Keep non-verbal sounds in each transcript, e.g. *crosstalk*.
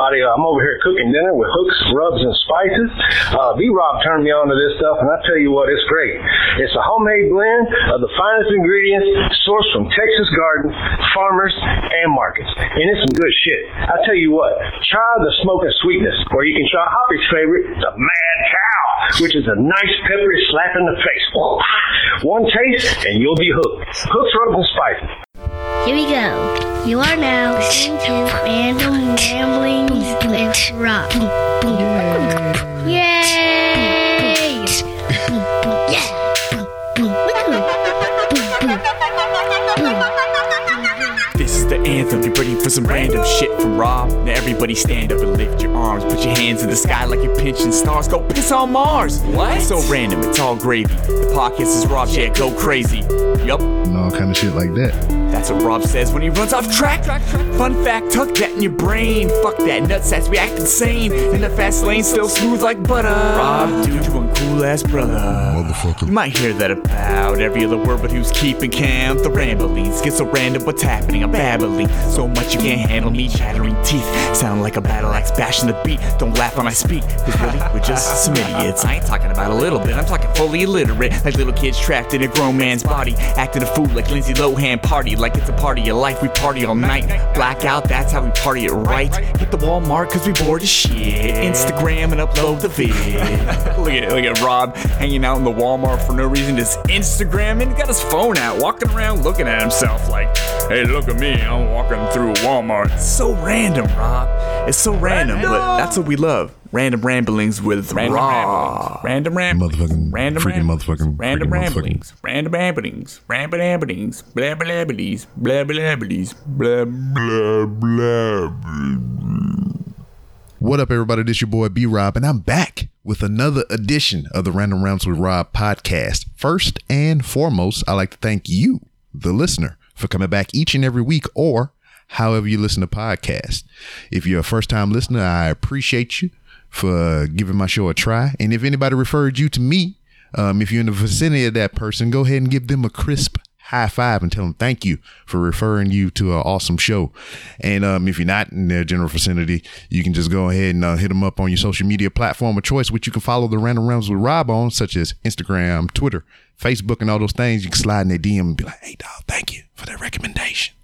everybody. I'm over here cooking dinner with hooks, rubs, and spices. Uh, B Rob turned me on to this stuff, and I tell you what, it's great. It's a homemade blend of the finest ingredients sourced from Texas gardens, farmers, and markets. And it's some good shit. I tell you what, try the smoke and sweetness, or you can try Hoppy's favorite, the Mad Cow, which is a nice peppery slap in the face. One taste, and you'll be hooked. Hooks, rubs, and spices. Here we go. You are now listening to Random Ramblings with Rob. Is the anthem. You're ready for some random shit from Rob. Now everybody stand up and lift your arms. Put your hands in the sky like you're pinching stars. Go piss on Mars. What? It's so random. It's all gravy. The podcast is Rob. Yeah, go crazy. Yup. and all kind of shit like that. That's what Rob says when he runs off track. Fun fact, tuck that in your brain. Fuck that nutsacks, we act insane. In the fast lane, still smooth like butter. Rob, dude, you one cool ass brother. Motherfucker. You might hear that about every other word, but who's keeping count? The ramblings get so random, what's happening? I'm babbling so much you can't handle me. Chattering teeth sound like a battle axe bashing the beat. Don't laugh when I speak, cause really, we're just *laughs* some idiots. I ain't talking about a little bit, I'm talking fully illiterate. Like little kids trapped in a grown man's body, acting a fool like Lindsay Lohan party. Like it's a party of your life, we party all night. Blackout, that's how we party it right. Hit the Walmart cause we bored as shit. Instagram and upload the vid. *laughs* look at look at Rob hanging out in the Walmart for no reason, just Instagramming. Got his phone out, walking around looking at himself like, hey, look at me, I'm walking through Walmart. It's so random, Rob. It's so random, but that's what we love. Random ramblings with random Rob. Random ramblings. Motherfucking- random freaking ramblings. motherfucking- Random freaking ramblings. Random ramblings. Random ramblings. Blah blah blabblies. Blah blah blabblies. Blah blah blah. What up, everybody? This your boy B Rob, and I'm back with another edition of the Random Rounds with Rob podcast. First and foremost, I'd like to thank you, the listener, for coming back each and every week or however you listen to podcasts. If you're a first time listener, I appreciate you for giving my show a try. And if anybody referred you to me, um, if you're in the vicinity of that person, go ahead and give them a crisp high five and tell them thank you for referring you to an awesome show. And um, if you're not in their general vicinity, you can just go ahead and uh, hit them up on your social media platform of choice, which you can follow the Random Rounds with Rob on, such as Instagram, Twitter, Facebook, and all those things. You can slide in their DM and be like, hey, dog, thank you for that recommendation.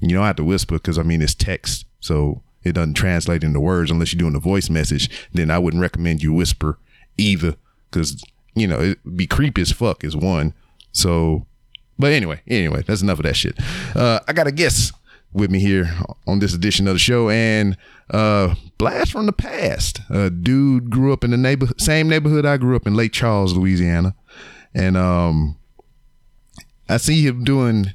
You don't have to whisper because, I mean, it's text. So it doesn't translate into words unless you're doing a voice message. Then I wouldn't recommend you whisper either because, you know, it'd be creepy as fuck, is one. So but anyway, anyway, that's enough of that shit. Uh, I got a guest with me here on this edition of the show, and uh, blast from the past. A dude grew up in the neighbor same neighborhood I grew up in, Lake Charles, Louisiana, and um, I see him doing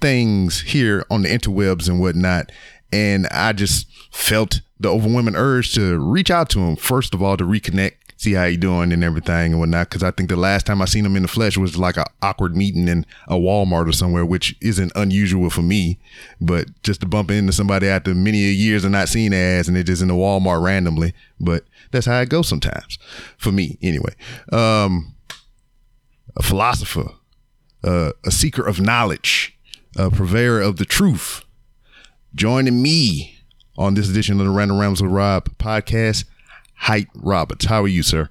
things here on the interwebs and whatnot, and I just felt the overwhelming urge to reach out to him. First of all, to reconnect, see how he doing and everything and whatnot. Because I think the last time I seen him in the flesh was like a awkward meeting in a Walmart or somewhere, which isn't unusual for me. But just to bump into somebody after many years of not seeing their ass and they're just in the Walmart randomly. But that's how it goes sometimes for me, anyway. Um, a philosopher, uh, a seeker of knowledge, a purveyor of the truth. Joining me on this edition of the Random Rams with Rob podcast, Height Roberts. How are you, sir?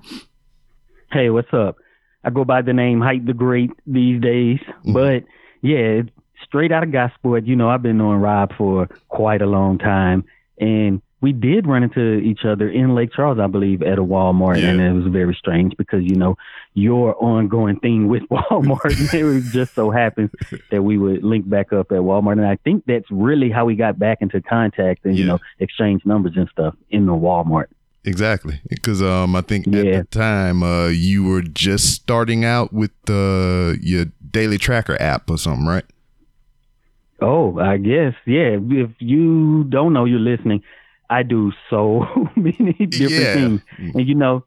Hey, what's up? I go by the name Height the Great these days, mm-hmm. but yeah, straight out of Goosport. You know, I've been knowing Rob for quite a long time, and we did run into each other in Lake Charles, I believe, at a Walmart, Yeah. and it was very strange because you know your ongoing thing with *laughs* Walmart. *laughs* it was just so happens *laughs* that we would link back up at Walmart, and I think that's really how we got back into contact and you know exchange numbers and stuff in the Walmart. Exactly, because um, I think at the time uh, you were just starting out with uh, your daily tracker app or something, right? Oh, I guess. Yeah. If you don't know, you're listening. I do so *laughs* many different Yeah. things. And you know,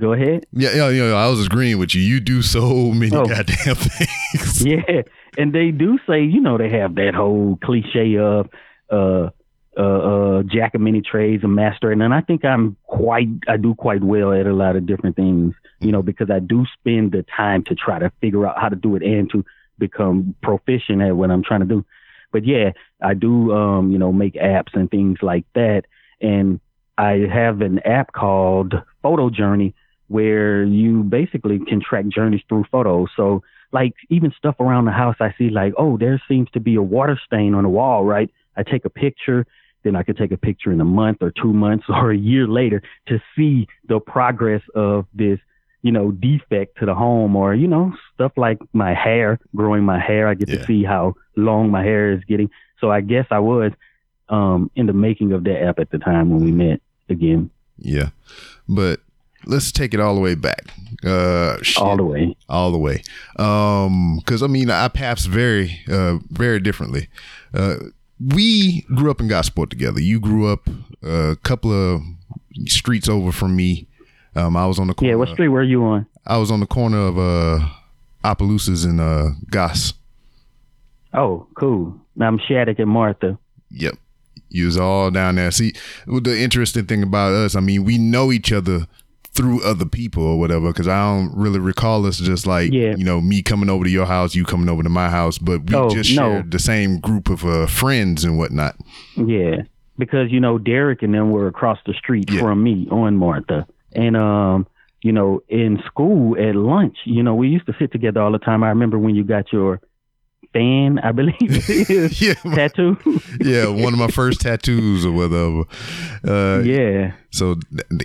go ahead. Yeah, yeah, yeah. I was agreeing with you. You do so *laughs* many Oh. goddamn things. *laughs* Yeah. And they do say, you know, they have that whole cliche of uh uh uh jack of many trades, a master. And then I think I'm quite I do quite well at a lot of different things, you know, because I do spend the time to try to figure out how to do it and to become proficient at what I'm trying to do. But yeah, I do, um, you know, make apps and things like that. And I have an app called Photo Journey where you basically can track journeys through photos. So like even stuff around the house, I see like, oh, there seems to be a water stain on the wall, right? I take a picture, then I could take a picture in a month or two months *laughs* or a year later to see the progress of this, you know, defect to the home or, you know, stuff like my hair, growing my hair. I get Yeah. to see how long my hair is getting. So I guess I was um in the making of that app at the time when we met again, Yeah. But let's take it all the way back. Uh shit, all the way. all the way. Um cuz I mean our paths vary uh very differently. Uh we grew up in Goosport together. You grew up a couple of streets over from me. Um I was on the corner Yeah, what street were you on? I was on the corner of uh Opelousas and uh Goss. Oh, cool. I'm Shattuck and Martha. Yep. You was all down there. See, the interesting thing about us, I mean, we know each other through other people or whatever, because I don't really recall us just like, Yeah. you know, me coming over to your house, you coming over to my house, but we Oh, just no. shared the same group of uh, friends and whatnot. Yeah, because you know Derek and them were across the street Yeah. from me on Martha, and um, you know, in school at lunch, you know, we used to sit together all the time. I remember when you got your fan, I believe it *laughs* is yeah, tattoo. yeah, one of my first tattoos or whatever. Uh, yeah. So,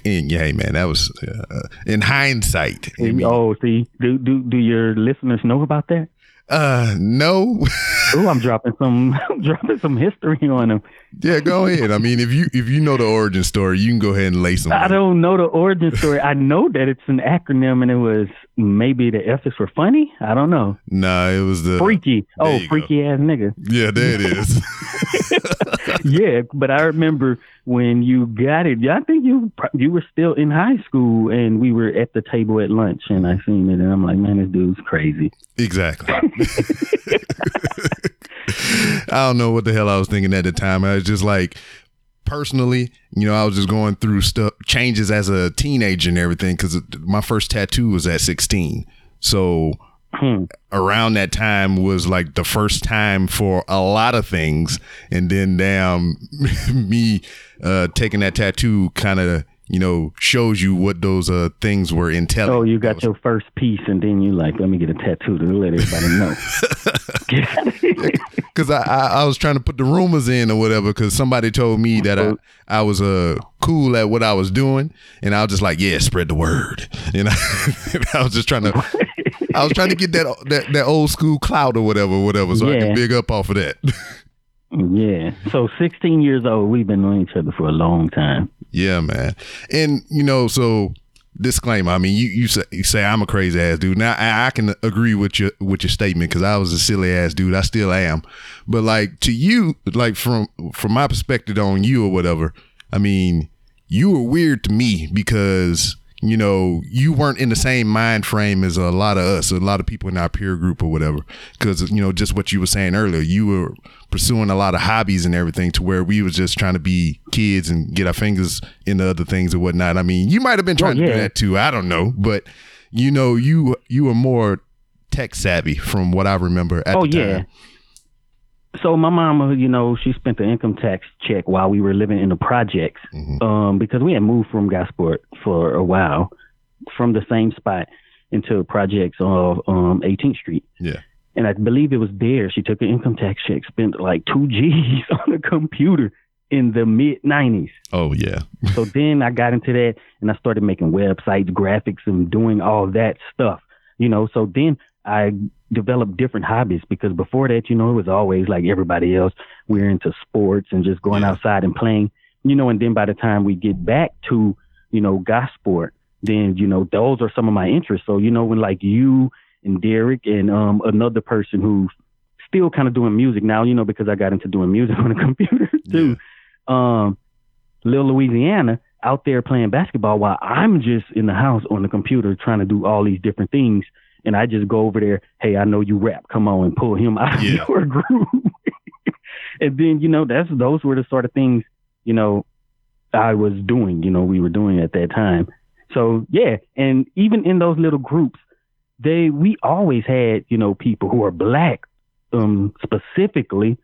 and, yeah, hey, man, that was uh, in hindsight. I mean, oh, see, do do do your listeners know about that? uh, no. *laughs* Oh, I'm dropping some *laughs* I'm dropping some history on them. yeah, go ahead. I mean, if you if you know the origin story, you can go ahead and lay some. I don't know the origin story. I know that it's an acronym, and it was maybe the F is for funny. I don't know. Nah, it was the Freaky. Oh, you go. freaky ass nigga. Yeah, there it is. *laughs* yeah, but I remember when you got it. I think you you were still in high school, and we were at the table at lunch, and I seen it, and I'm like, man, this dude's crazy. exactly. *laughs* *laughs* I don't know what the hell I was thinking at the time. I was just like, personally, you know, I was just going through stuff, changes as a teenager and everything, because my first tattoo was at 16. So Hmm. around that time was like the first time for a lot of things and then damn *laughs* me uh taking that tattoo kind of you know shows you what those uh things were intelligent Oh, you got your first piece, and then you like, let me get a tattoo to let everybody know. *laughs* because I, I I was trying to put the rumors in or whatever because somebody told me that I I was uh cool at what I was doing and I was just like yeah spread the word. *laughs* And I, I was just trying to I was trying to get that that that old school clout or whatever whatever so I can big up off of that. *laughs* Yeah. So 16 years old, we've been knowing each other for a long time. yeah man. And you know so disclaimer I mean you you say you say I'm a crazy ass dude. Now I, I can agree with your with your statement because I was a silly ass dude. I still am. But like to you like from from my perspective on you or whatever I mean you were weird to me because you know you weren't in the same mind frame as a lot of us a lot of people in our peer group or whatever because you know just what you were saying earlier you were pursuing a lot of hobbies and everything to where we was just trying to be kids and get our fingers into other things and whatnot. I mean you might have been trying to do that too i don't know but you know you you were more tech savvy from what i remember at oh the yeah. So my mama, you know, she spent the income tax check while we were living in the projects, Mhm. um, because we had moved from Goosport for a while, from the same spot into projects of um 18th Street. yeah And I believe it was there she took an income tax check, spent like two G's *laughs* on a computer in the mid '90s. oh yeah *laughs* So then I got into that and I started making websites, graphics, and doing all that stuff. You know, so then I developed different hobbies because before that, you know, it was always like everybody else. We're into sports and just going outside and playing. You know, and then by the time we get back to, you know, goosport, then, you know, those are some of my interests. So, you know, when like you and Derek and um another person who's still kind of doing music now, you know, because I got into doing music *laughs* on a computer too. Um Lil Louisiana out there playing basketball while I'm just in the house on the computer trying to do all these different things. And I just go over there, hey, I know you rap. Come on and pull him out of your *laughs* group. and then, you know, that's those were the sort of things, you know, I was doing, you know, we were doing at that time. So yeah, and even in those little groups, they we always had, you know, people who are black, um, specifically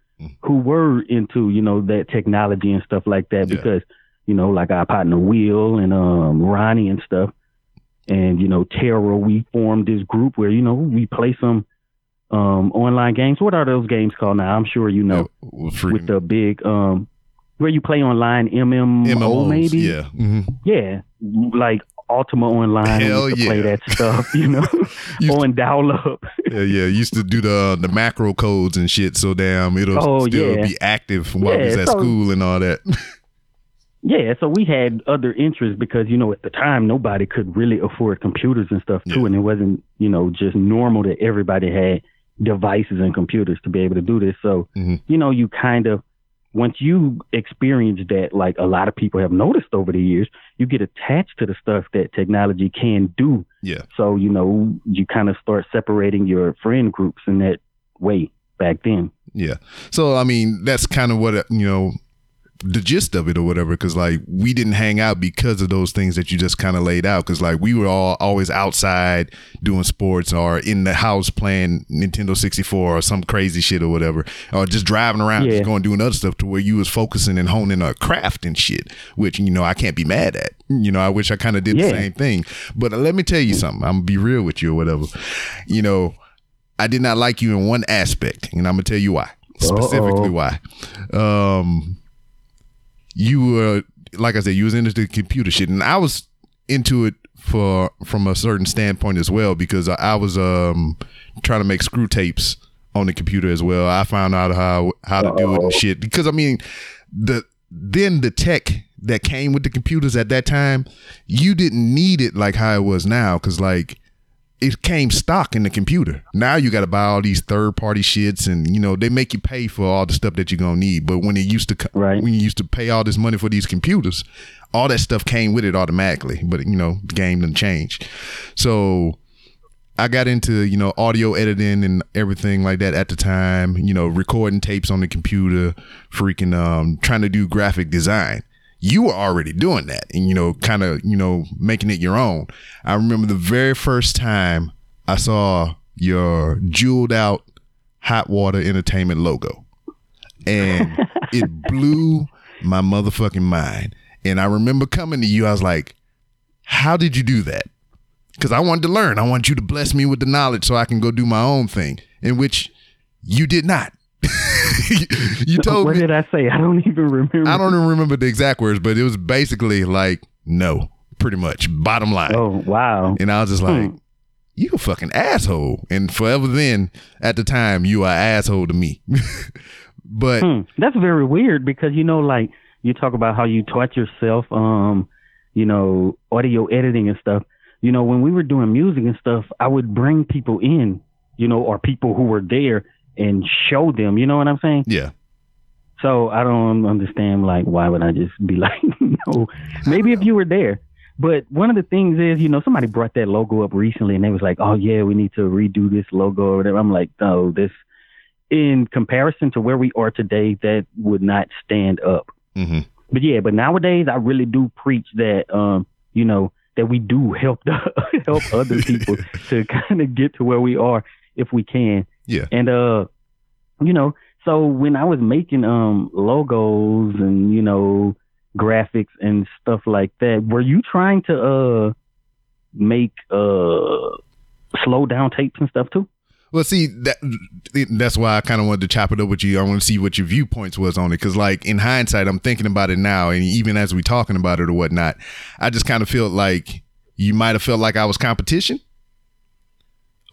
who were into you know that technology and stuff like that Yeah. because you know like our partner Will and um Ronnie and stuff and you know Terra we formed this group where you know we play some um online games what are those games called now I'm sure you know Well, with the big um where you play online MMO MMOs, maybe Yeah. hmm yeah like Ultima Online Hell to play that stuff you know *laughs* on dial up Yeah, yeah. Used to do the the macro codes and shit. So damn, it'll Oh, still yeah. be active while we was at so- school and all that. *laughs* Yeah, so we had other interests because you know at the time nobody could really afford computers and stuff too, Yeah. and it wasn't you know just normal that everybody had devices and computers to be able to do this. So Mhm. you know you kind of once you experience that, like a lot of people have noticed over the years, you get attached to the stuff that technology can do. yeah. So you know you kind of start separating your friend groups in that way back then. Yeah. So I mean, that's kind of what you know, the gist of it or whatever. Because like we didn't hang out because of those things that you just kind of laid out. Because like we were all always outside doing sports or in the house playing Nintendo sixty four or some crazy shit or whatever, or just driving around, Yeah. just going doing other stuff to where you was focusing and honing a craft and shit. Which you know I can't be mad at. You know I wish I kind of did the same thing. But uh, let me tell you something. I'm gonna be real with you or whatever. You know. I did not like you in one aspect, and I'm gonna tell you why. Specifically, Uh-oh. why? Um, you were like I said, you was into the computer shit, and I was into it for from a certain standpoint as well because I, I was um trying to make screw tapes on the computer as well. I found out how how to do it and shit. Because I mean the then the tech that came with the computers at that time, you didn't need it like how it was now. Because like it came stock in the computer. Now you got to buy all these third party shits, and you know they make you pay for all the stuff that you're gonna need. But when it used to, Right. when you used to pay all this money for these computers, all that stuff came with it automatically. But you know the game didn't change, so I got into you know audio editing and everything like that at the time. You know recording tapes on the computer, freaking um trying to do graphic design. You were already doing that, and you know kind of you know making it your own. I remember the very first time I saw your jeweled out hot water entertainment logo, and *laughs* it blew my motherfucking mind. And I remember coming to you, I was like, "How did you do that?" because I wanted to learn. I want you to bless me with the knowledge so I can go do my own thing, in which you did not. *laughs* *laughs* you told what me. What did I say? I don't even remember. I don't even remember the exact words, but it was basically like no, pretty much. Bottom line. Oh wow. And I was just like, Hmm. you a fucking asshole. And forever then, at the time, you are asshole to me. *laughs* but Hmm. That's very weird because you know, like you talk about how you taught yourself, um, you know, audio editing and stuff. You know, when we were doing music and stuff, I would bring people in, you know, or people who were there and show them. You know what I'm saying? yeah, So I don't understand like why would I just be *laughs* like no? Maybe if you were there. But one of the things is, you know, somebody brought that logo up recently and they was like, Oh yeah, we need to redo this logo or whatever. I'm like, no, this in comparison to where we are today, that would not stand up. hmm But yeah, but nowadays I really do preach that um, you know, that we do help the, *laughs* help other people *laughs* to kind of get to where we are if we can. Yeah. And uh, you know, so when I was making um logos and you know graphics and stuff like that, were you trying to uh make uh slow down tapes and stuff too? Well, see that that's why I kind of wanted to chop it up with you. I want to see what your viewpoints was on it, because like in hindsight, I'm thinking about it now, and even as we talking about it or whatnot, I just kind of feel like you might have felt like I was competition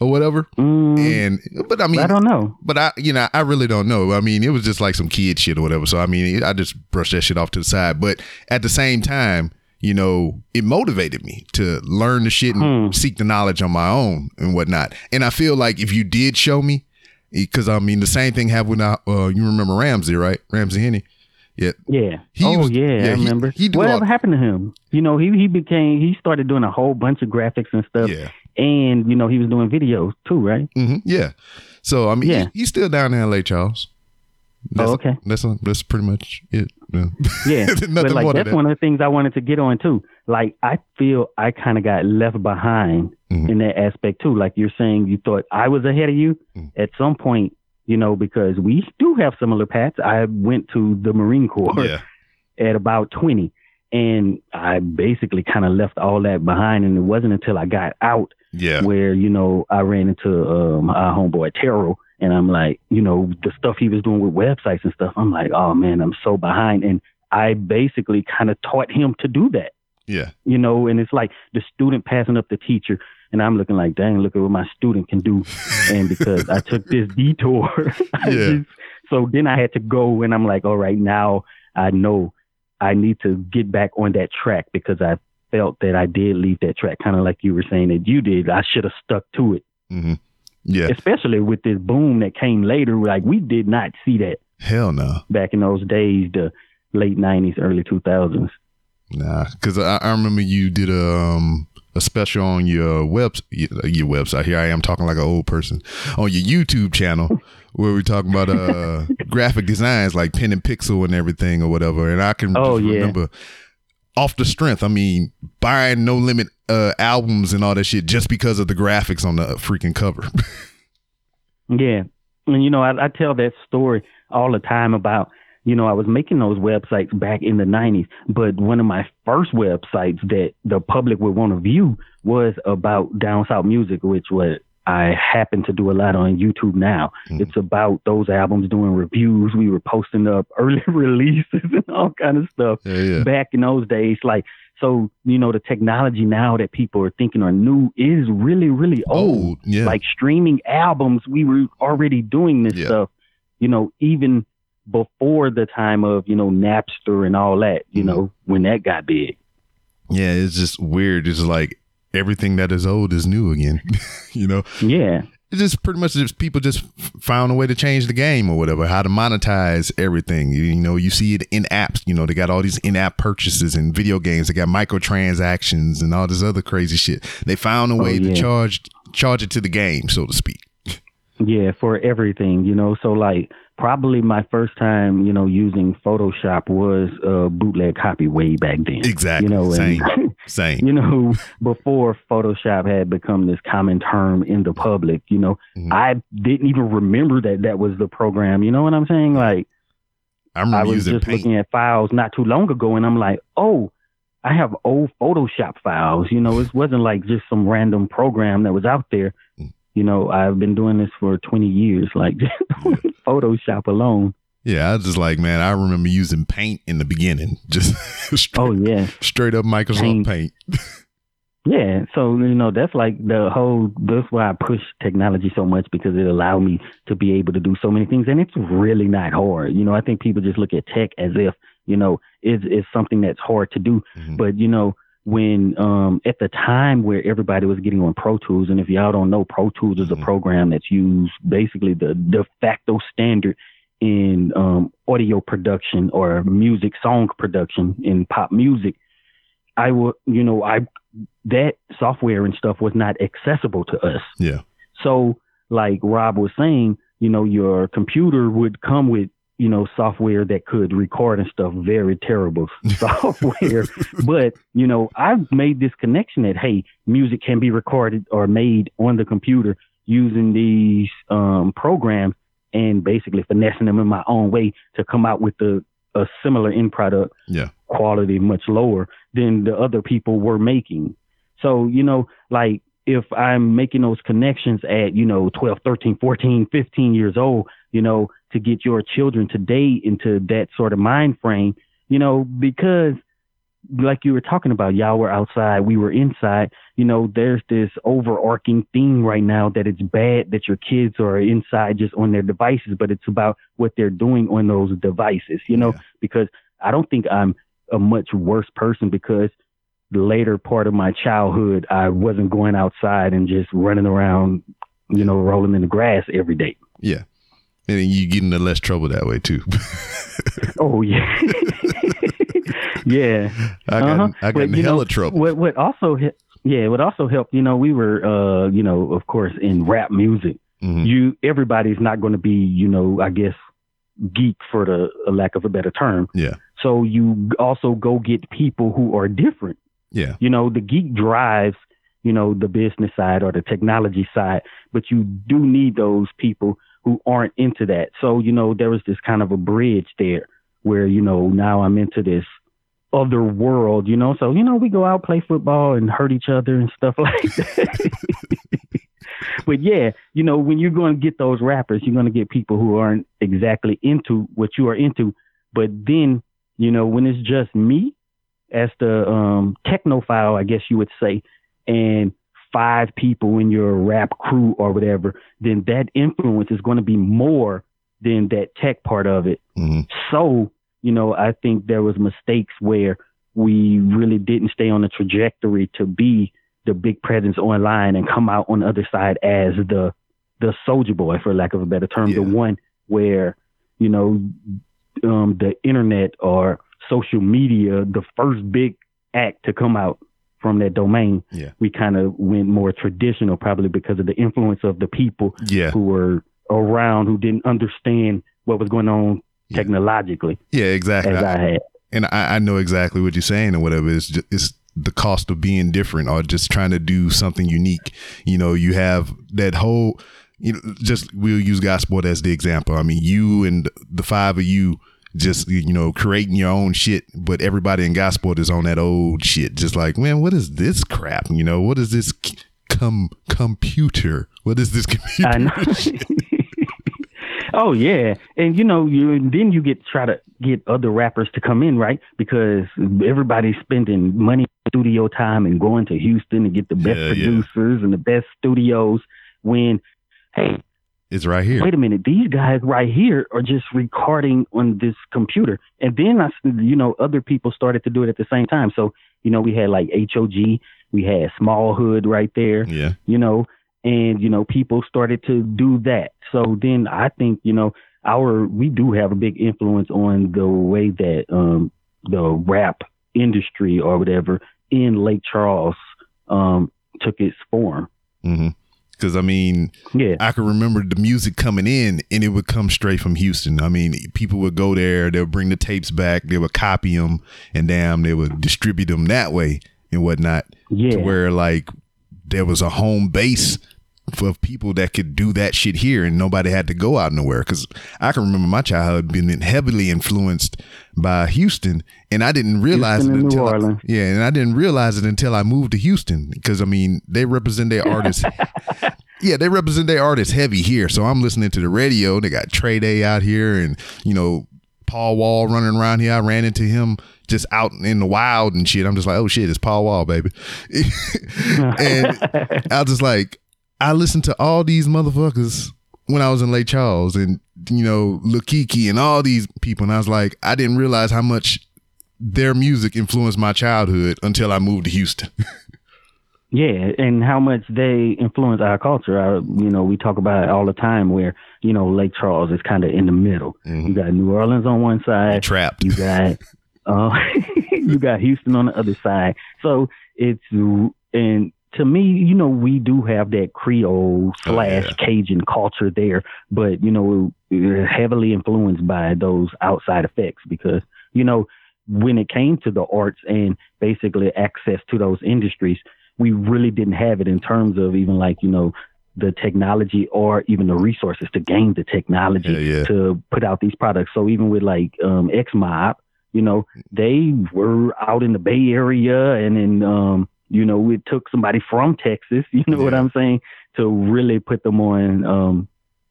or whatever. Mm, And but I mean, I don't know. But I, you know, I really don't know. I mean, it was just like some kid shit or whatever. So I mean, I just brushed that shit off to the side. But at the same time, you know, it motivated me to learn the shit and Hmm. seek the knowledge on my own and whatnot. And I feel like if you did show me, because I mean, the same thing happened. When I, uh, you remember Ramsey, right? Ramsey Henny. Yeah. Yeah. He oh was- yeah, yeah, I remember. he do Whatever all- happened to him? You know, he he became he started doing a whole bunch of graphics and stuff, Yeah. And you know he was doing videos too, right? hmm Yeah. So I mean, Yeah. he- he's still down there in Lake Charles. That's, Oh, okay. That's that's pretty much it. Yeah. *laughs* Yeah, but like that's that. one of the things I wanted to get on too. Like I feel I kind of got left behind Mhm. in that aspect too. Like you're saying, you thought I was ahead of you. Mhm. At some point, you know, because we do have similar paths. I went to the Marine Corps Yeah. *laughs* at about 20 and I basically kind of left all that behind. And it wasn't until I got out Yeah. where, you know, I ran into um, our homeboy Terrell and I'm like, you know, the stuff he was doing with websites and stuff. I'm like, oh man, I'm so behind. And I basically kind of taught him to do that Yeah. you know, and it's like the student passing up the teacher, and I'm looking like, dang, look at what my student can do. *laughs* and because I took this detour, *laughs* Yeah. just- so then I had to go, and I'm like, all right, now I know I need to get back on that track because I felt that I did leave that track, kind of like you were saying that you did. I should have stuck to it, hmm Yeah. especially with this boom that came later. Like we did not see that Hell no. back in those days, the late '90s, early 2000s. Nah, because I, I remember you did a um a special on your web your, your website. Here I am talking like an old person on your YouTube channel *laughs* where we're talking about uh graphic designs like pen and pixel and everything or whatever. And I can Oh, just yeah. remember off the strength. I mean, buying no limit uh albums and all that shit just because of the graphics on the freaking cover. *laughs* Yeah. And, you know, I, I tell that story all the time about, you know, I was making those websites back in the 90s, but one of my first websites that the public would want to view was about down south music, which was I happen to do a lot on YouTube now. Mhm. It's about those albums doing reviews. We were posting up *laughs* early releases and all kind of stuff yeah, yeah. back in those days. Like, so, you know, the technology now that people are thinking are new is really, really old Old, yeah. like streaming albums we were already doing this Yeah. stuff you know even before the time of you know napster and all that you Mhm. know when that got big yeah, it's just weird. It's like everything that is old is new again. *laughs* you know? yeah it's just pretty much just people just found a way to change the game or whatever, how to monetize everything. You, you know, you see it in apps. You know, they got all these in-app purchases and video games. They got microtransactions and all this other crazy shit. They found a oh, way to yeah. charge charge it to the game, so to speak. yeah for everything you know so like probably my first time you know using photoshop was a bootleg copy way back then Exactly. you know and Same. *laughs* Same. you know, before Photoshop had become this common term in the public, you know, Mhm. I didn't even remember that that was the program. You know what I'm saying? Like, I remember I was just Paint. looking at files not too long ago, and I'm like, oh, I have old Photoshop files. You know, it wasn't like just some random program that was out there. You know, I've been doing this for 20 years, like *laughs* Photoshop alone. yeah, I just like, man, I remember using Paint in the beginning, *laughs* just straight, Oh yeah, straight up Microsoft Paint. Paint. *laughs* yeah. So you know, that's like the whole. That's why I push technology so much because it allowed me to be able to do so many things, and it's really not hard. You know, I think people just look at tech as if you know it's it's something that's hard to do. Mhm. But you know, when um at the time where everybody was getting on Pro Tools, and if y'all don't know, Pro Tools is a Mhm. program that's used basically the de facto standard in um audio production or music song production in pop music. I would, you know, I that software and stuff was not accessible to us. Yeah. So, like Rob was saying, you know, your computer would come with, you know, software that could record and stuff, very terrible *laughs* software. but, you know, I've made this connection that, hey, music can be recorded or made on the computer using these um, programs and basically finessing them in my own way to come out with the, a similar end product Yeah. quality much lower than the other people were making. So, you know, like if I'm making those connections at, you know, 12, 13, 14, 15 years old, you know, to get your children today into that sort of mind frame, you know, because like you were talking about, y'all were outside, we were inside, you know, there's this overarching theme right now that it's bad that your kids are inside just on their devices, but it's about what they're doing on those devices, you know, Yeah. because I don't think I'm a much worse person because the later part of my childhood, I wasn't going outside and just running around, you know, rolling in the grass every day. Yeah. And then you get into less trouble that way too. *laughs* Oh yeah, *laughs* yeah. I got Uh-huh. I got But, in hella know, trouble. What what also yeah, what also helped, you know, we were uh, you know, of course in rap music. Mhm. You everybody's not going to be, you know, I guess geek for the lack of a better term. Yeah. So you also go get people who are different. Yeah. You know, the geek drives, you know, the business side or the technology side, but you do need those people who aren't into that. So, you know, there was this kind of a bridge there where, you know, now I'm into this other world, you know. So, you know, we go out, play football and hurt each other and stuff *laughs* like that. but yeah, you know, when you're going to get those rappers, you're going to get people who aren't exactly into what you are into. But then, you know, when it's just me as the um, technophile, I guess you would say, and five people in your rap crew or whatever, then that influence is going to be more than that tech part of it. Mm-hmm. So, you know, I think there was mistakes where we really didn't stay on the trajectory to be the big presence online and come out on the other side as the the Soulja Boy, for lack of a better term, Yeah. the one where you know um, the internet or social media, the first big act to come out from that domain. Yeah. We kind of went more traditional, probably because of the influence of the people Yeah. who were around who didn't understand what was going on Yeah. technologically Yeah, exactly. as I had. and I, I know exactly what you're saying and whatever. It's just, it's the cost of being different or just trying to do something unique. You know, you have that whole, you know, just we'll use Goosport as the example. I mean, you and the five of you just, you know, creating your own shit, but everybody in Goosport is on that old shit. Just like, man, what is this crap? You know, what is this com computer? What is this *laughs* computer? I know. *laughs* *laughs* oh yeah, and you know, you then you get try to get other rappers to come in, right? Because everybody's spending money, studio time, and going to Houston to get the best Yeah, yeah. producers and the best studios. When, hey, It's right here. wait a minute, these guys right here are just recording on this computer. And then I, you know, other people started to do it at the same time. So, you know, we had like HOG, we had Small Hood right there, Yeah. you know, and, you know, people started to do that. So then I think, you know, our, we do have a big influence on the way that, um, the rap industry or whatever in Lake Charles, um, took its form. hmm Because I mean, Yeah. I can remember the music coming in and it would come straight from Houston. I mean, people would go there, they would bring the tapes back, they would copy them, and damn, they would distribute them that way and whatnot. Yeah. To where like there was a home base for people that could do that shit here and nobody had to go out nowhere. Cause I can remember my childhood being heavily influenced by Houston and I didn't realize Houston it until I- yeah, and I didn't realize it until I moved to Houston because I mean they represent their artists. *laughs* yeah, they represent their artists heavy here. So I'm listening to the radio. They got Trey Day out here, and you know Paul Wall running around here. I ran into him just out in the wild and shit. I'm just like, oh shit, it's Paul Wall, baby. *laughs* and I was just like, I listened to all these motherfuckers when I was in Lake Charles, and you know Lil Keke and all these people, and I was like, I didn't realize how much their music influenced my childhood until I moved to Houston. *laughs* Yeah, and how much they influence our culture. I, you know, we talk about it all the time where, you know, Lake Charles is kind of in the middle. Mhm. You got New Orleans on one side, Trapped. you got *laughs* uh, *laughs* you got Houston on the other side. So it's and to me, you know, we do have that Creole slash yeah. Cajun culture there, but you know, we're heavily influenced by those outside effects because you know when it came to the arts and basically access to those industries, we really didn't have it in terms of even like you know the technology or even the resources to gain the technology Yeah, yeah. to put out these products. So even with like um, X Mob, you know, they were out in the Bay Area and in um, you know, it took somebody from Texas, *laughs* you know what I'm saying, to really put them on um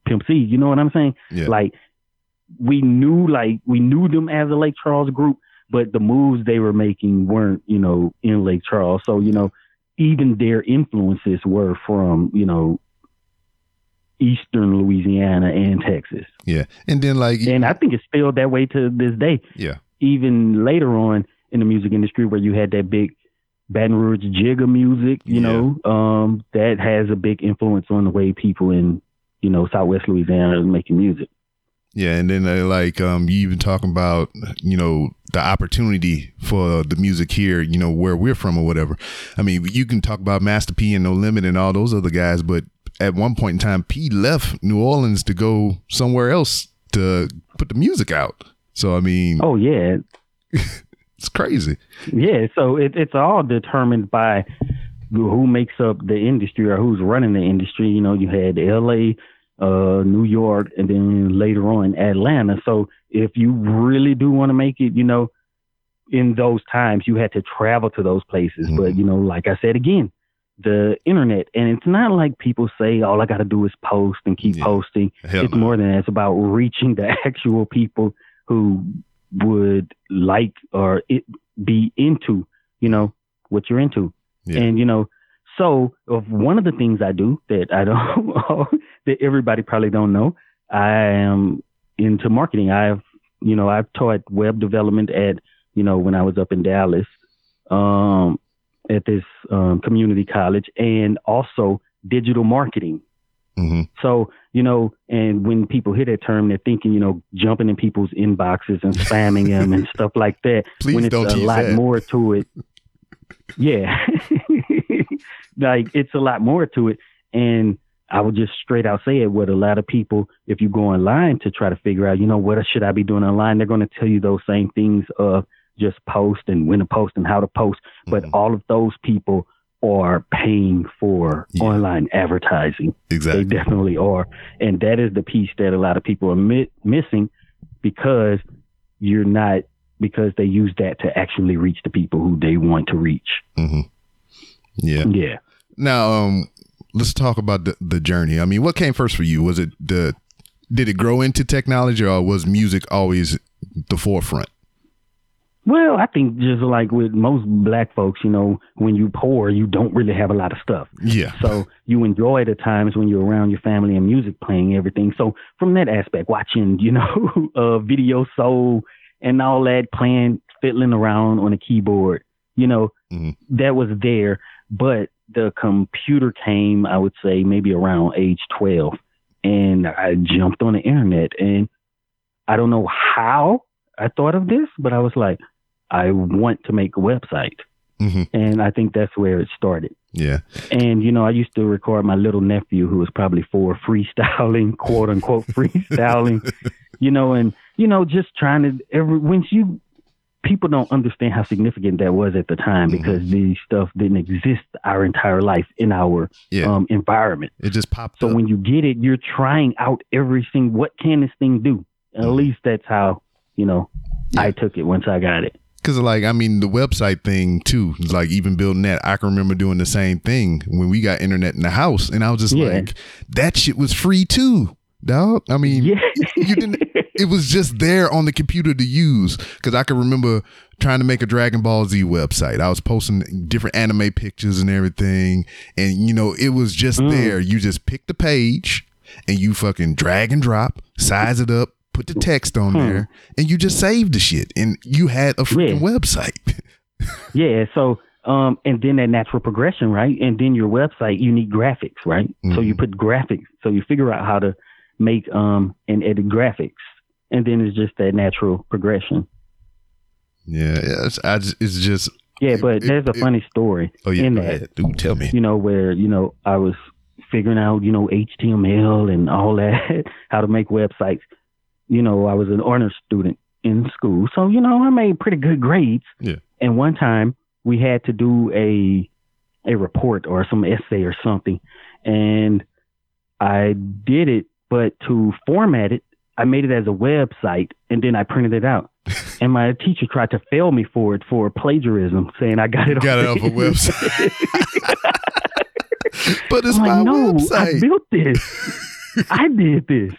Pimp C, you know what I'm saying? Yeah. Like we knew like we knew them as a Lake Charles group, but the moves they were making weren't, you know, in Lake Charles. So, you know, even their influences were from, you know, eastern Louisiana and Texas. yeah, and then like And I think it's still that way to this day. yeah, Even later on in the music industry where you had that big Baton Rouge jigger music, you Yeah. know, um, that has a big influence on the way people in, you know, Southwest Louisiana are making music. Yeah, and then uh, like um, you even talking about you know the opportunity for the music here, you know where we're from or whatever. I mean, you can talk about Master P and No Limit and all those other guys, but at one point in time, P left New Orleans to go somewhere else to put the music out. So I mean, Oh yeah, *laughs* it's crazy. Yeah, so it, it's all determined by who makes up the industry or who's running the industry. You know, you had L.A., uh, New York, and then later on Atlanta. So if you really do want to make it, you know, in those times you had to travel to those places. Mhm. But you know, like I said again, the internet, and it's not like people say all I got to do is post and keep Yeah. posting. Hell it's no. more than that. It's about reaching the *laughs* actual people who would like or it be into, you know, what you're into. Yeah. And you know, so of one of the things I do that I don't *laughs* that everybody probably don't know, I am into marketing. I've you know, I've taught web development at, you know, when I was up in Dallas, um, at this um, community college and also digital marketing. Mhm. So, you know, and when people hear that term, they're thinking, you know, jumping in people's inboxes and spamming them and *laughs* stuff like that. Please when it's don't a lot that. more to it. Yeah. *laughs* like it's a lot more to it. And I would just straight out say it what a lot of people, if you go online to try to figure out, you know, what should I be doing online, they're going to tell you those same things of just post and when to post and how to post. But Mhm. all of those people are paying for Yeah. online advertising. Exactly. They definitely are. And that is the piece that a lot of people are mi- missing because you're not, because they use that to actually reach the people who they want to reach. hmm Yeah. Yeah. Now, um, let's talk about the, the journey. I mean, what came first for you? Was it the did it grow into technology, or was music always the forefront? Well, I think just like with most black folks, you know, when you poor, you don't really have a lot of stuff. Yeah. So you enjoy the times when you're around your family and music playing everything. So from that aspect, watching, *laughs* you know, uh, video soul and all that, playing, fiddling around on a keyboard, you know, Mhm. that was there. But the computer came, I would say, maybe around age 12. And I jumped on the internet and I don't know how I thought of this, but I was like, I want to make a website. hmm And I think that's where it started. Yeah. And you know, I used to record my little nephew, who was probably four, *laughs* freestyling, quote unquote freestyling. you know, and you know, just trying to every once you people don't understand how significant that was at the time Mhm. because these stuff didn't exist our entire life in our Yeah. um, environment. it just popped So up. when you get it, you're trying out everything. What can this thing do? At Mhm. least that's how you know I took it once I got it. Cause like I mean the website thing too, like even building that, I can remember doing the same thing when we got internet in the house, and I was just Yeah. like, that shit was free too, dog. I mean, Yeah, you didn't. *laughs* It was just there on the computer to use. Cause I can remember trying to make a Dragon Ball Z website. I was posting different anime pictures and everything, and you know it was just Mm. there. You just pick the page and you fucking drag and drop, size it up, put the text on Hmm. there, and you just saved the shit, and you had a freaking Yeah. website. *laughs* Yeah, so um and then that natural progression, right? And then your website, you need graphics, right? So you Mhm. put graphics. So you figure out how to make um and edit graphics. And then it's just that natural progression. Yeah, it's, just, it's just. Yeah, but it- there's a it- funny story Oh yeah, in that. Dude, tell me. You know, where, you know, I was figuring out, you know, HTML and all *laughs* that, how to make websites. You know, I was an honor student in school. So, you know, I made pretty good grades. Yeah. And one time we had to do a a report or some essay or something. And I did it, but to format it, I made it as a website and then I printed it out. *laughs* and my teacher tried to fail me for it for plagiarism, saying I got it Got it off off a website. *laughs* but it's I'm my like, no, I built this. *laughs* I did this.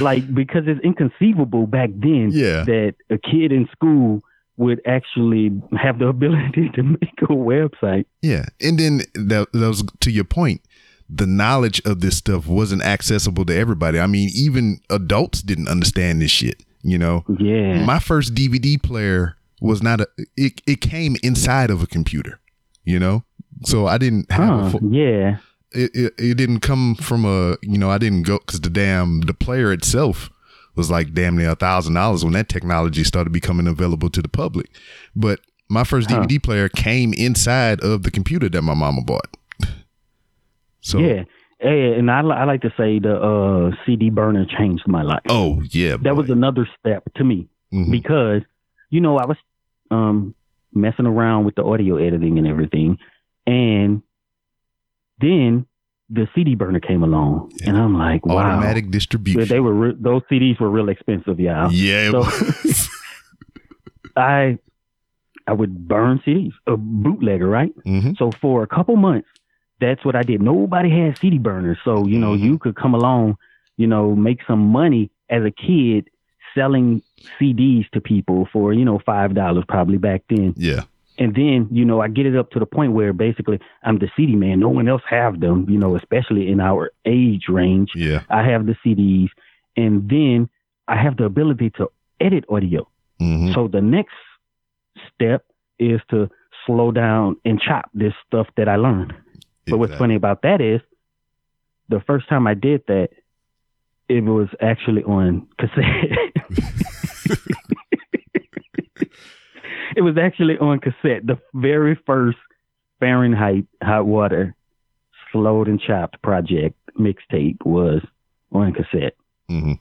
Like because it's inconceivable back then Yeah. that a kid in school would actually have the ability to make a website. Yeah, and then that, that was to your point. The knowledge of this stuff wasn't accessible to everybody. I mean, even adults didn't understand this shit. You know, Yeah. my first DVD player was not a. It it came inside of a computer. You know, so I didn't have. huh. A full, Yeah. it, it it didn't come from a. You know, I didn't go because the damn the player itself was like damn near a thousand dollars when that technology started becoming available to the public. But my first Huh. DVD player came inside of the computer that my mama bought. So Yeah. Hey, and I, I like to say the uh, CD burner changed my life. oh yeah, that was another step to me Mhm. because you know I was um messing around with the audio editing and everything, and then the CD burner came along, and I'm like, wow. Automatic distribution. They were re- those CDs were real expensive, y'all. yeah. So-. *laughs* I I would burn CDs, a bootlegger, right? Mhm. So for a couple months, that's what I did. Nobody had CD burners, so you know Mhm. you could come along, you know, make some money as a kid selling CDs to people for you know five dollars probably back then. Yeah. And then you know I get it up to the point where basically I'm the CD man. No one else have them, you know, especially in our age range. Yeah. I have the CDs, and then I have the ability to edit audio. hmm So the next step is to slow down and chop this stuff that I learned. But what's funny about that is the first time I did that, it was actually on cassette. *laughs* it was actually on cassette. The very first Fahrenheit Hot Water Slowed and Chopped project mixtape was on cassette. hmm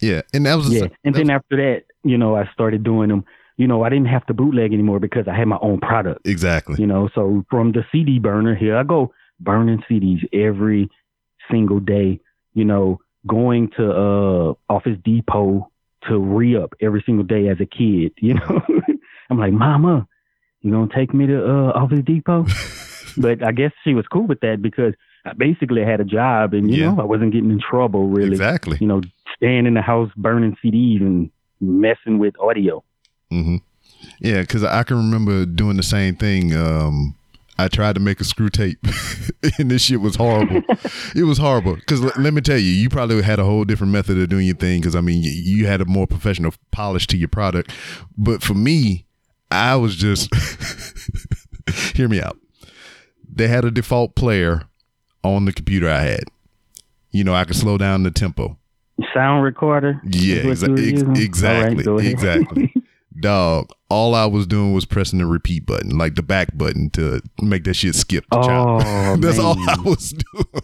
Yeah. And that was Yeah. And that then after that, you know, I started doing them. You know, I didn't have to bootleg anymore because I had my own product. exactly. You know, so from the CD burner, here I go burning CDs every single day. You know, going to uh Office Depot to re up every single day as a kid. *laughs* You know, I'm like, Mama, you gonna take me to uh Office Depot? *laughs* but I guess she was cool with that because I basically had a job and you Yeah. know I wasn't getting in trouble really Exactly. you know, staying in the house burning CDs and messing with audio. hmm Yeah, because I can remember doing the same thing. Um, I tried to make a screw tape, *laughs* and this shit was horrible. it was horrible. Because let me tell you, you probably had a whole different method of doing your thing. Because I mean, you, you had a more professional polish to your product. But for me, I was just *laughs* hear me out. They had a default player on the computer I had. You know, I could slow down the tempo. Sound recorder. Yeah, exa- ex- exactly, right, exactly. *laughs* Dog, all I was doing was pressing the repeat button, like the back button to make that shit skip the. Oh, *laughs* That's all I was doing.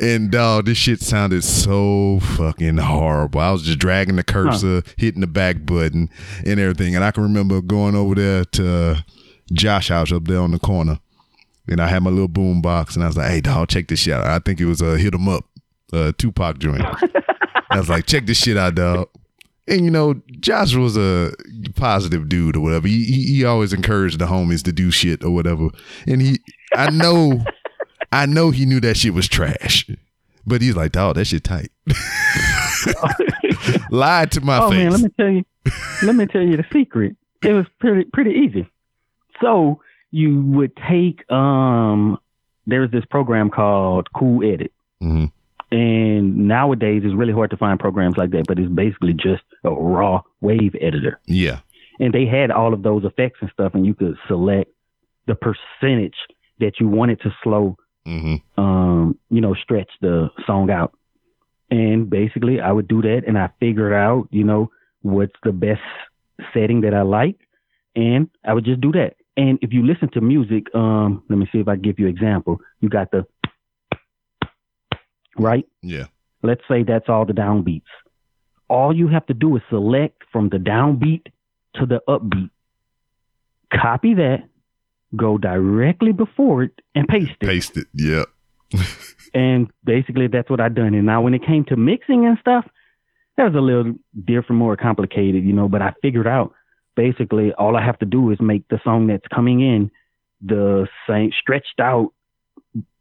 and dog, this shit sounded so fucking horrible. I was just dragging the cursor, hitting the back button, and everything. And I can remember going over there to Josh House up there on the corner, and I had my little boom box, and I was like, "Hey, dog, check this shit out." I think it was a uh, hit 'em up, uh, Tupac joint. *laughs* I was like, check this shit out, dog. And you know, Josh was a positive dude or whatever. He, he he always encouraged the homies to do shit or whatever. And he, I know, *laughs* I know he knew that shit was trash, but he's like, dog, that shit tight. *laughs* Lied to my oh face. man, let me tell you. let me tell you the secret. It was pretty pretty easy. So you would take um, there's this program called Cool Edit. Mhm. And nowadays, it's really hard to find programs like that, but it's basically just a raw wave editor. Yeah, and they had all of those effects and stuff, and you could select the percentage that you wanted to slow, hmm um, you know, stretch the song out. And basically, I would do that, and I figured out, you know, what's the best setting that I like, and I would just do that. And if you listen to music, um, let me see if I give you an example. You got the right yeah, let's say that's all the downbeats. All you have to do is select from the downbeat to the upbeat. Copy that, go directly before it, and paste it. paste it. Yeah, *laughs* And basically, that's what I done. And now, when it came to mixing and stuff, that was a little different, more complicated, you know. But I figured out basically all I have to do is make the song that's coming in the same stretched out.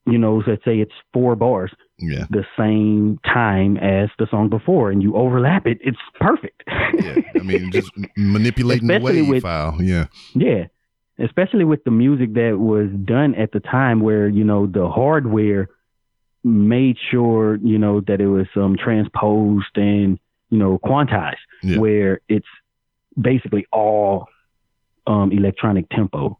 You know, let's say it's four bars yeah, the same time as the song before and you overlap it, it's perfect. yeah. I mean, *laughs* just manipulating the wave with- file. Yeah, yeah. Especially with the music that was done at the time where, you know, the hardware made sure, you know, that it was um transposed and, you know, quantized, Yeah. where it's basically all um electronic tempo.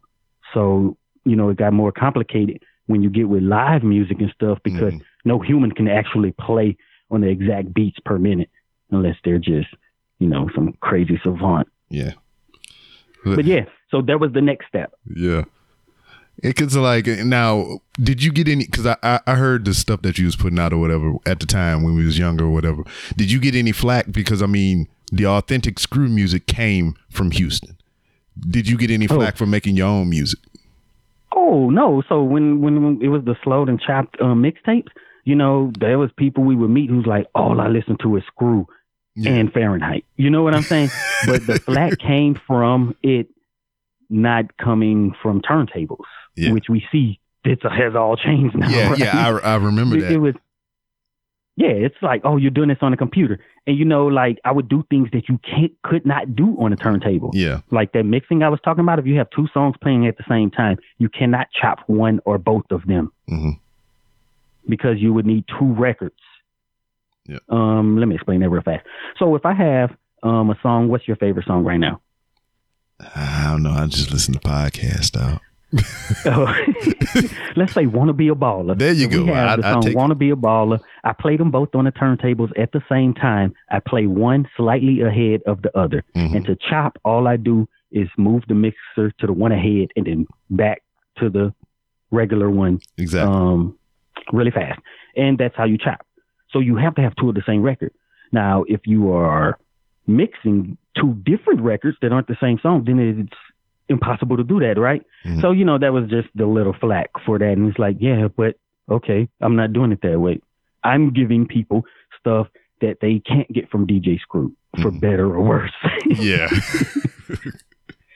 So, you know, it got more complicated when you get with live music and stuff because Mhm. No human can actually play on the exact beats per minute unless they're just, you know, some crazy savant. yeah, But yeah, so that was the next step. Yeah. It because like now, did you get any? Because I, I I heard the stuff that you was putting out or whatever at the time when we was younger or whatever. Did you get any flack? Because I mean, the authentic screw music came from Houston. Did you get any Oh. flack for making your own music? Oh no! So when when it was the slowed and chopped uh, mixtapes, you know, there was people we would meet who's like, all I listen to is Screw Yeah. and Fahrenheit. You know what I'm saying? *laughs* but the flat came from it not coming from turntables, Yeah. which we see it has all changed now. yeah, right? yeah, I, I remember it, that. it was yeah it's like oh you're doing this on a computer and you know like i would do things that you can't could not do on a turntable yeah, like that mixing i was talking about if you have two songs playing at the same time you cannot chop one or both of them hmm because you would need two records Yep. um let me explain that real fast so if i have um a song what's your favorite song right now I don't know. I just listen to podcasts, dog. *laughs* *laughs* let's say "Wanna Be a Baller." There you we go. I- the I song take- "Wanna Be a Baller." I play them both on the turntables at the same time. I play one slightly ahead of the other, Mhm. and to chop, all I do is move the mixer to the one ahead and then back to the regular one, Exactly. um, really fast, and that's how you chop. So you have to have two of the same record. Now, if you are mixing two different records that aren't the same song, then it's impossible to do that, right? Mhm. So, you know, that was just the little flack for that. And it's like, yeah, but okay, I'm not doing it that way. I'm giving people stuff that they can't get from DJ Screw for Mhm. better or worse. *laughs* yeah.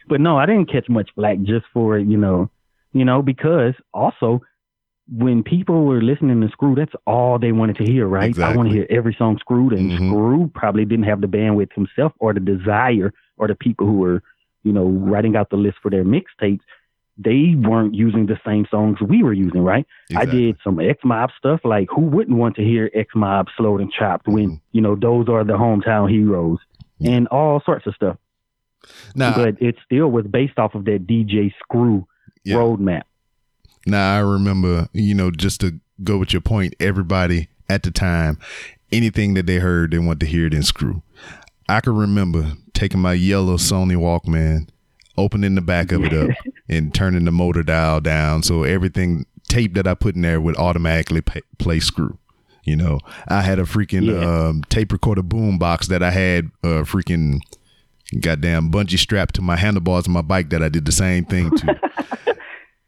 but no, I didn't catch much flack just for you know, you know, because also when people were listening to Screw, that's all they wanted to hear, right? I want to hear every song screwed, and Mhm. Screw probably didn't have the bandwidth himself or the desire or the people who were, you know, writing out the list for their mixtapes. They weren't using the same songs we were using, right? I did some X Mob stuff. Like, who wouldn't want to hear X Mob slowed and chopped when Mhm. you know those are the hometown heroes Yeah. and all sorts of stuff? Now, but it still was based off of that DJ Screw Yeah. roadmap. Now I remember, you know, just to go with your point, everybody at the time, anything that they heard, they want to hear it in screw. I can remember taking my yellow Sony Walkman, opening the back of it up, *laughs* and turning the motor dial down so everything tape that I put in there would automatically pay, play screw. You know, I had a freaking Yeah. um, tape recorder boom box that I had uh, freaking goddamn bungee strapped to my handlebars of my bike that I did the same thing to. *laughs*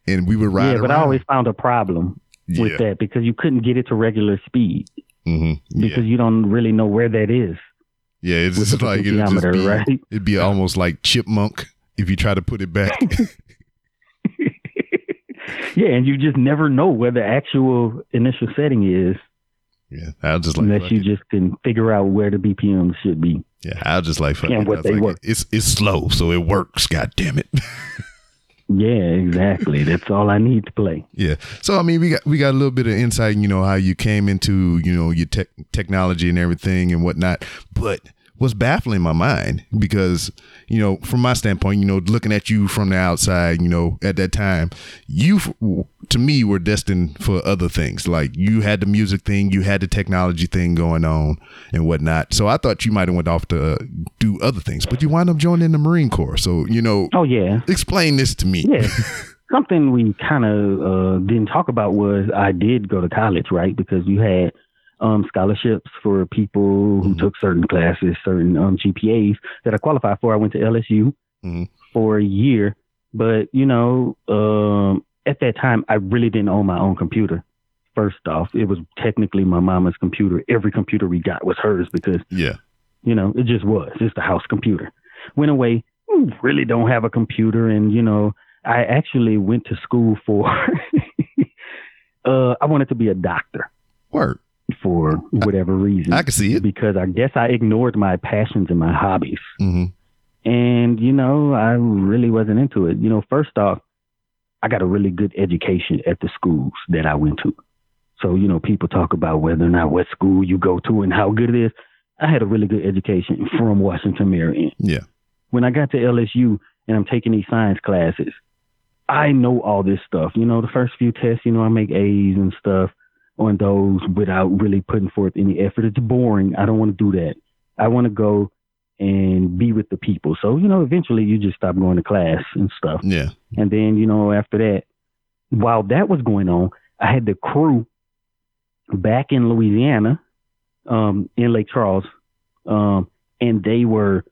and we would ride yeah, but I always found a problem with that because you couldn't get it to regular speed hmm because Yeah. you don't really know where that is. yeah, it's just like it'd just be, right? it'd be almost like chipmunk if you try to put it back. *laughs* yeah, and you just never know where the actual initial setting is yeah, I'll just like unless you it. just can figure out where the BPM should be. yeah, I'll just like fuck And it. what they like, work. It's it's slow, so it works. God damn it. *laughs* Yeah, exactly. That's all I need to play. Yeah. So I mean, we got we got a little bit of insight, you know, how you came into you know your tech technology and everything and whatnot. But what's baffling my mind because you know, from my standpoint, you know, looking at you from the outside, you know, at that time, you to me were destined for other things. Like you had the music thing, you had the technology thing going on and whatnot. So I thought you might have went off to uh, do other things, but you wind up joining the Marine Corps. So you know, Oh yeah, explain this to me. yeah. *laughs* Something we kind of uh, didn't talk about was I did go to college, right? Because you had um, scholarships for people who Mhm. took certain classes, certain um, GPAs that I qualified for. I went to LSU Mhm. for a year, but you know, um, at that time, I really didn't own my own computer. First off, it was technically my mama's computer. Every computer we got was hers because yeah. you know, it just was. It's the house computer. Went away. "Hmm, Really don't have a computer, and you know, I actually went to school for. *laughs* uh, I wanted to be a doctor Word. For whatever reason. I can see it. because I guess I ignored my passions and my hobbies, hmm and you know, I really wasn't into it. You know, first off, I got a really good education at the schools that I went to. So, you know, people talk about whether or not what school you go to and how good it is. I had a really good education from Washington Marion. Yeah. When I got to LSU and I'm taking these science classes, I know all this stuff. You know, the first few tests, you know, I make A's and stuff on those without really putting forth any effort. It's boring. I don't want to do that. I want to go and be with the people. So, you know, eventually you just stop going to class and stuff. Yeah. And then, you know, after that, while that was going on, I had the crew back in Louisiana, um, in Lake Charles, um, and they were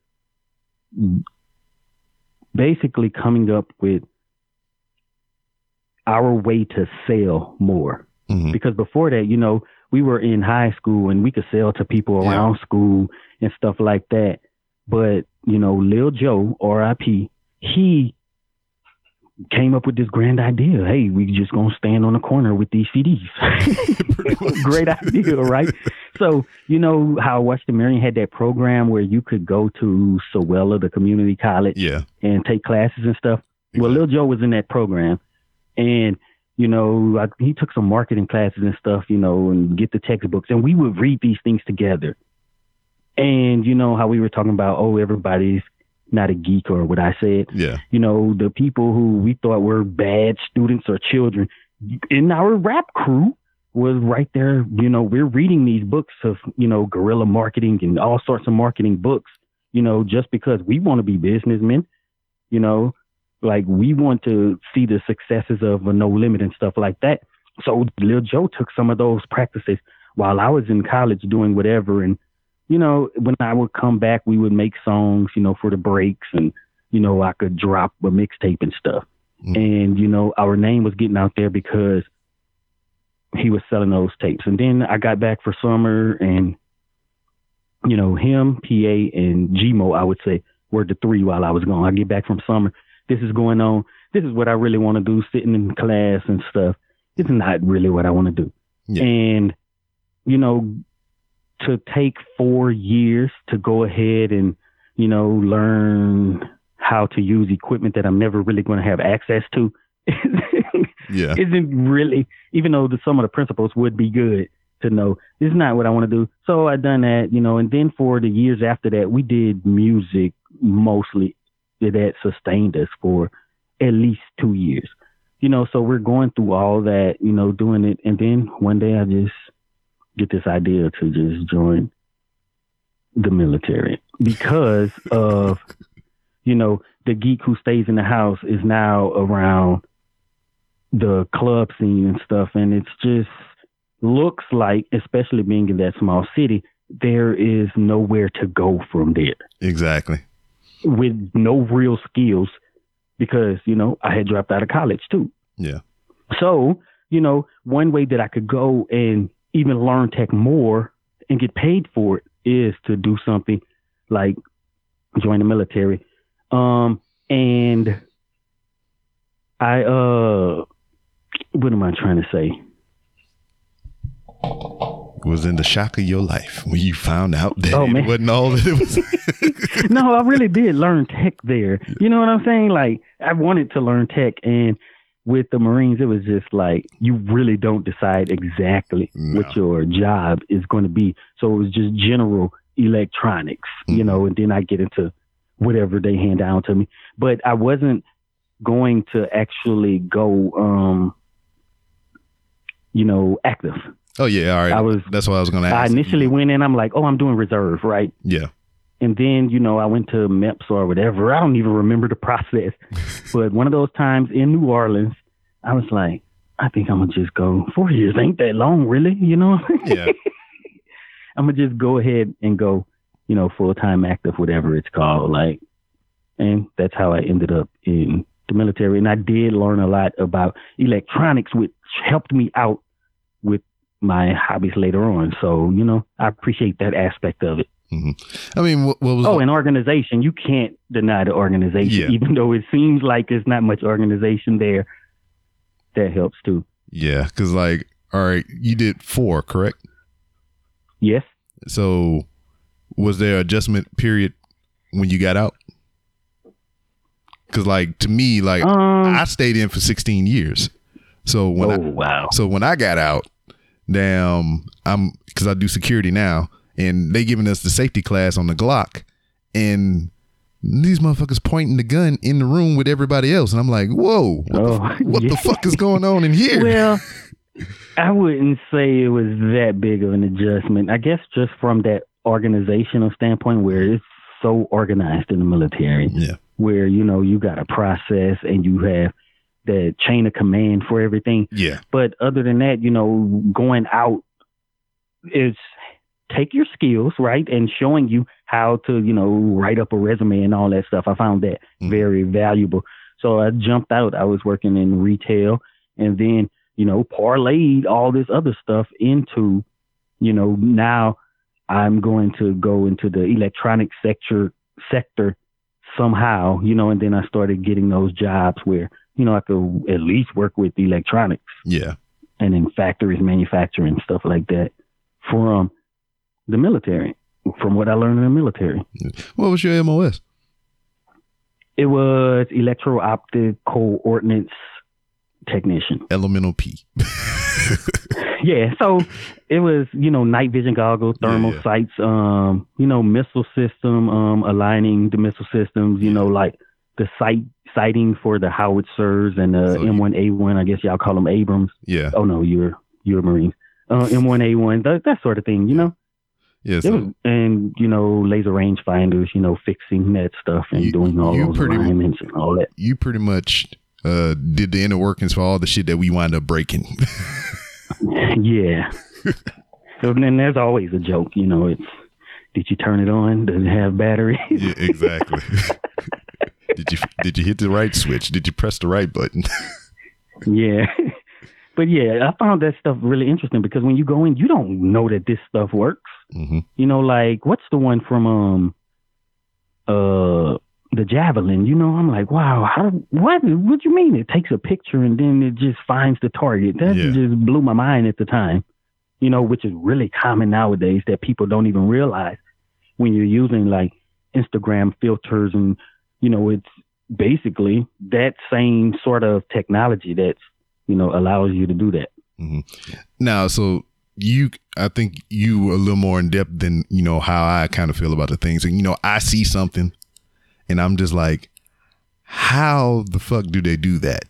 basically coming up with our way to sell more. Mhm. Because before that, you know, we were in high school and we could sell to people Yeah. around school and stuff like that. But, you know, Lil Joe, RIP, he came up with this grand idea. Hey, we just gonna stand on the corner with these CDs. *laughs* *laughs* Great idea, right? So, you know how Washington Marion had that program where you could go to Sowella, the community college, Yeah. and take classes and stuff. Well, Lil Joe was in that program, and you know I, he took some marketing classes and stuff, you know, and get the textbooks, and we would read these things together. And you know how we were talking about, oh, everybody's not a geek or what I said. Yeah. You know, the people who we thought were bad students or children in our rap crew was right there. You know, we're reading these books of, you know, guerrilla marketing and all sorts of marketing books, you know, just because we want to be businessmen, you know, like we want to see the successes of a no limit and stuff like that. So Lil Joe took some of those practices while I was in college doing whatever. And, you know, when I would come back, we would make songs, you know, for the breaks and, you know, I could drop a mixtape and stuff. Mm. And, you know, our name was getting out there because he was selling those tapes. And then I got back for summer and, you know, him, PA, and Gmo, I would say, were the three while I was gone. I get back from summer. This is going on. This is what I really want to do, sitting in class and stuff. It's not really what I want to do. Yeah. And, you know, to take four years to go ahead and, you know, learn how to use equipment that I'm never really going to have access to *laughs* Yeah. isn't really, even though the, some of the principles would be good to know, it's not what I want to do. So I done that, you know, and then for the years after that, we did music mostly that sustained us for at least two years. You know, so we're going through all that, you know, doing it. And then one day I just get this idea to just join the military because *laughs* of, you know, the geek who stays in the house is now around the club scene and stuff. And it's just looks like, especially being in that small city, there is nowhere to go from there Exactly. With no real skills because, you know, I had dropped out of college too. Yeah. So, you know, one way that I could go and even learn tech more and get paid for it is to do something like join the military. Um, and I, uh, what am I trying to say? Was in the shock of your life when you found out that Oh, it wasn't all that it was. *laughs* no, I really did learn tech there. You know what I'm saying? Like I wanted to learn tech and with the Marines it was just like you really don't decide exactly No. what your job is going to be. So it was just general electronics, you know, and then I get into whatever they hand down to me. But I wasn't going to actually go um you know, active. Oh yeah. All right. I was- That's what I was going to ask. I initially went in, I'm like, oh, I'm doing reserve, right? Yeah. And then, you know, I went to MEPS or whatever. I don't even remember the *laughs* process. but one of those times in New Orleans, I was like, I think I'm going to just go. Four years ain't that long, really, you know? *laughs* Yeah. I'm going to just go ahead and go, you know, full time active, whatever it's called. Like, and that's how I ended up in the military. And I did learn a lot about electronics, which helped me out with my hobbies later on. So, you know, I appreciate that aspect of it. I mean, what, what was Oh, an organization. You can't deny the organization, Yeah. even though it seems like there's not much organization there. That helps too. yeah, because like, all right, you did four, correct? Yes. So, was there adjustment period when you got out? Because like to me, like Um. I stayed in for 16 years. So when oh I, wow. So when I got out, damn, I'm because I do security now, and they giving us the safety class on the Glock, and these motherfuckers pointing the gun in the room with everybody else, and I'm like, whoa, what, Oh, *laughs* the, what yeah. the fuck is going on in here? Well, *laughs* I wouldn't say it was that big of an adjustment. I guess just from that organizational standpoint, where it's so organized in the military. yeah, where you know you got a process and you have the chain of command for everything. yeah, But other than that, you know, going out is take your skills right and showing you how to you know write up a resume and all that stuff. I found that Mhm. very valuable. So I jumped out. I was working in retail and then you know parlayed all this other stuff into you know now I'm going to go into the electronic sector sector somehow, you know, and then I started getting those jobs where, you know, I could at least work with electronics Yeah. and in factories manufacturing stuff like that from the military, from what I learned in the military. What was your MOS? It was electro optic coordinates technician. Elemental P. *laughs* Yeah, so it was, you know, night vision goggles, thermal Yeah, yeah. sights, um, you know, missile system, um, aligning the missile systems, you know, like the sight sighting for the howitzers and the So M1A1, I guess y'all call them Abrams. yeah. Oh no, you're you're a Marine. Uh, M1A1, that, that sort of thing, you know. Yeah. So was, and you know, laser range finders, you know, fixing that stuff and You- doing all those pretty- alignments and all that. you pretty much uh did the inner workings for all the shit that we wind up breaking. *laughs* Yeah. so then there's always a joke, you know. It's did you turn it on? Does it have batteries? yeah, exactly. *laughs* did you did you hit the right switch? Did you press the right button? *laughs* yeah. *laughs* But yeah, I found that stuff really interesting because when you go in, you don't know that this stuff works. hmm You know, like what's the one from um uh the javelin? You know, I'm like, wow, how what what you mean? It takes a picture and then it just finds the target. That Yeah. just blew my mind at the time. You know, which is really common nowadays that people don't even realize when you're using like Instagram filters and you know, it's basically that same sort of technology that's you know allows you to do that. Mm-hmm. Now, so you, I think you a little more in depth than you know how I kind of feel about the things, and you know, I see something, and I'm just like, how the fuck do they do that?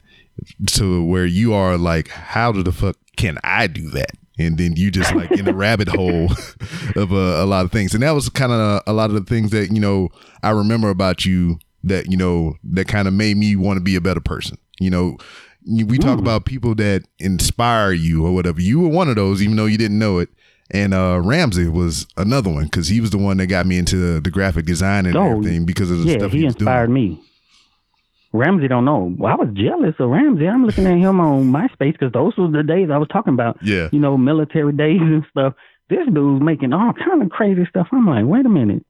To where you are like, how the fuck can I do that? And then you just like in a *laughs* rabbit hole *laughs* of a, a lot of things, and that was kind of a, lot of the things that you know I remember about you that you know that kind of made me want to be a better person. You know, we talk about people that inspire you or whatever. You were one of those, even though you didn't know it. And uh, Ramsey was another one because he was the one that got me into the graphic design and Oh, everything because of the yeah, stuff he he was inspired doing. me. Ramsey don't know. Well, I was jealous of Ramsey. I'm looking at him on MySpace because those were the days I was talking about. Yeah. You know, military days and stuff. This dude's making all kind of crazy stuff. I'm like, wait a minute,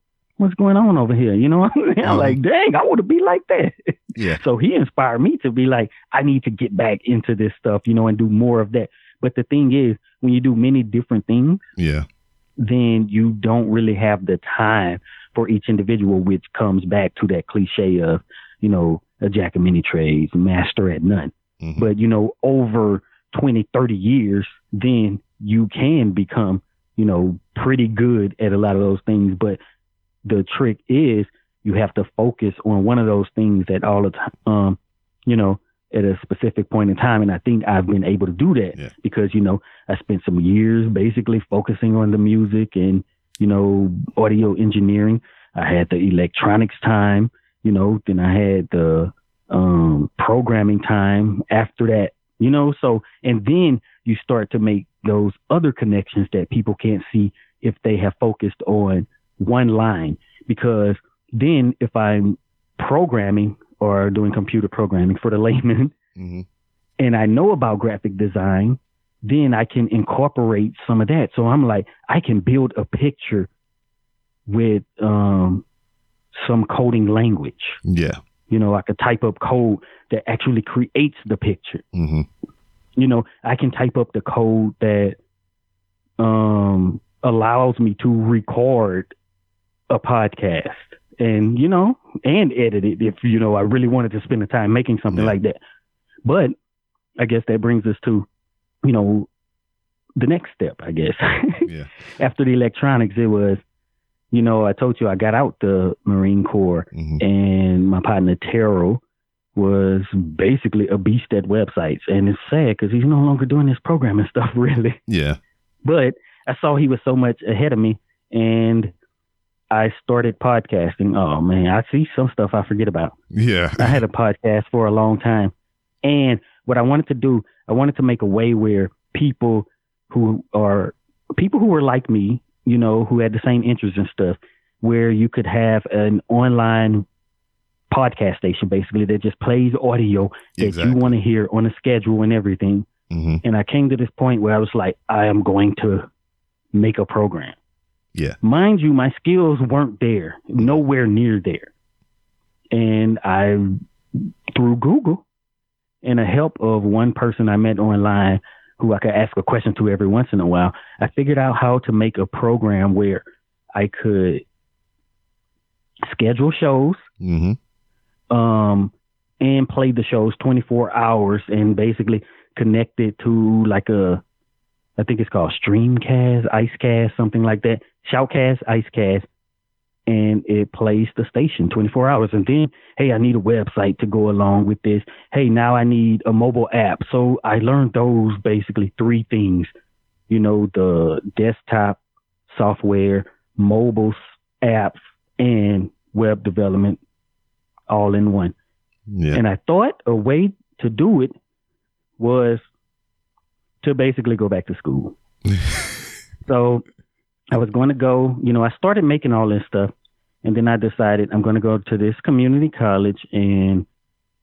what's going on over here? You know, what I'm saying? I'm Mhm. like, dang, I want to be like that. Yeah. So he inspired me to be like, I need to get back into this stuff, you know, and do more of that. But the thing is, when you do many different things, Yeah. then you don't really have the time for each individual, which comes back to that cliche of, you know, a jack of many trades, master at none. Mhm. But, you know, over 20, 30 years, then you can become, you know, pretty good at a lot of those things. But the trick is you have to focus on one of those things at all the time, um, you know, at a specific point in time. And I think I've been able to do that Yeah. because, you know, I spent some years basically focusing on the music and, you know, audio engineering. I had the electronics time, you know, then I had the um, programming time after that, you know, so, and then you start to make those other connections that people can't see if they have focused on one line. Because then if I'm programming or doing computer programming for the *laughs* layman, hmm and I know about graphic design, then I can incorporate some of that. So I'm like, I can build a picture with um, some coding language. Yeah. You know, I could type up code that actually creates the picture. hmm You know, I can type up the code that um, allows me to record a podcast and, you know, and edit it if, you know, I really wanted to spend the time making something Yeah. like that. But I guess that brings us to, you know, the next step, I guess. *laughs* Yeah. After the electronics, it was, you know, I told you I got out the Marine Corps hmm and my partner Terrell was basically a beast at websites. And it's sad because he's no longer doing this programming *laughs* stuff, really. Yeah. But I saw he was so much ahead of me, and I started podcasting. Oh man, I see some stuff I forget about. Yeah. I had a podcast for a long time, and what I wanted to do, I wanted to make a way where people who are people who were like me, you know, who had the same interests and stuff, where you could have an online podcast station basically that just plays audio that Exactly. you want to hear on a schedule and everything. hmm And I came to this point where I was like, I am going to make a program. Yeah. Mind you, my skills weren't there, nowhere near there. And I, through Google and the help of one person I met online who I could ask a question to every once in a while, I figured out how to make a program where I could schedule shows, hmm um, and play the shows 24 hours and basically connect it to like a, I think it's called Streamcast, Icecast, something like that. Shoutcast, Icecast, and it plays the station 24 hours. And then, hey, I need a website to go along with this. Hey, now I need a mobile app. So I learned those basically three things. You know, the desktop software, mobile apps, and web development all in one. Yeah. And I thought a way to do it was to basically go back to school. *laughs* so I was going to go, you know, I started making all this stuff and then I decided I'm going to go to this community college and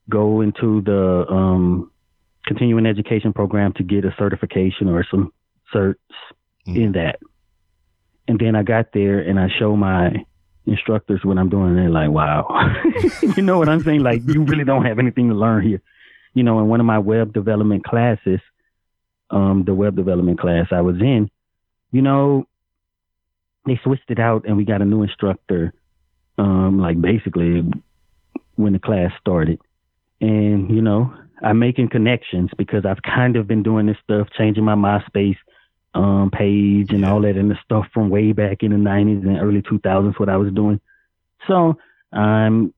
go into the um, continuing education program to get a certification or some certs in that. And then I got there and I show my instructors what I'm doing and they're like, wow. *laughs* you know what I'm saying? Like you really don't have anything to learn here. You know, in one of my web development classes, um, the web development class I was in, you know, they switched it out and we got a new instructor, um, like basically when the class started. And, you know, I'm making connections because I've kind of been doing this stuff, changing my MySpace um, page and all that and the stuff from way back in the 90s and early 2000s, what I was doing. So I'm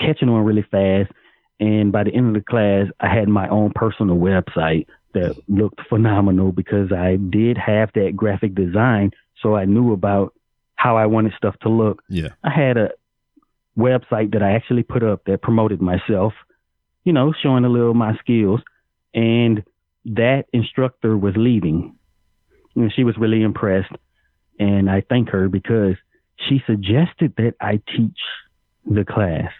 catching on really fast. And by the end of the class, I had my own personal website that looked phenomenal because I did have that graphic design. So I knew about how I wanted stuff to look. Yeah. I had a website that I actually put up that promoted myself, you know, showing a little of my skills. And that instructor was leaving. And she was really impressed. And I thank her because she suggested that I teach the class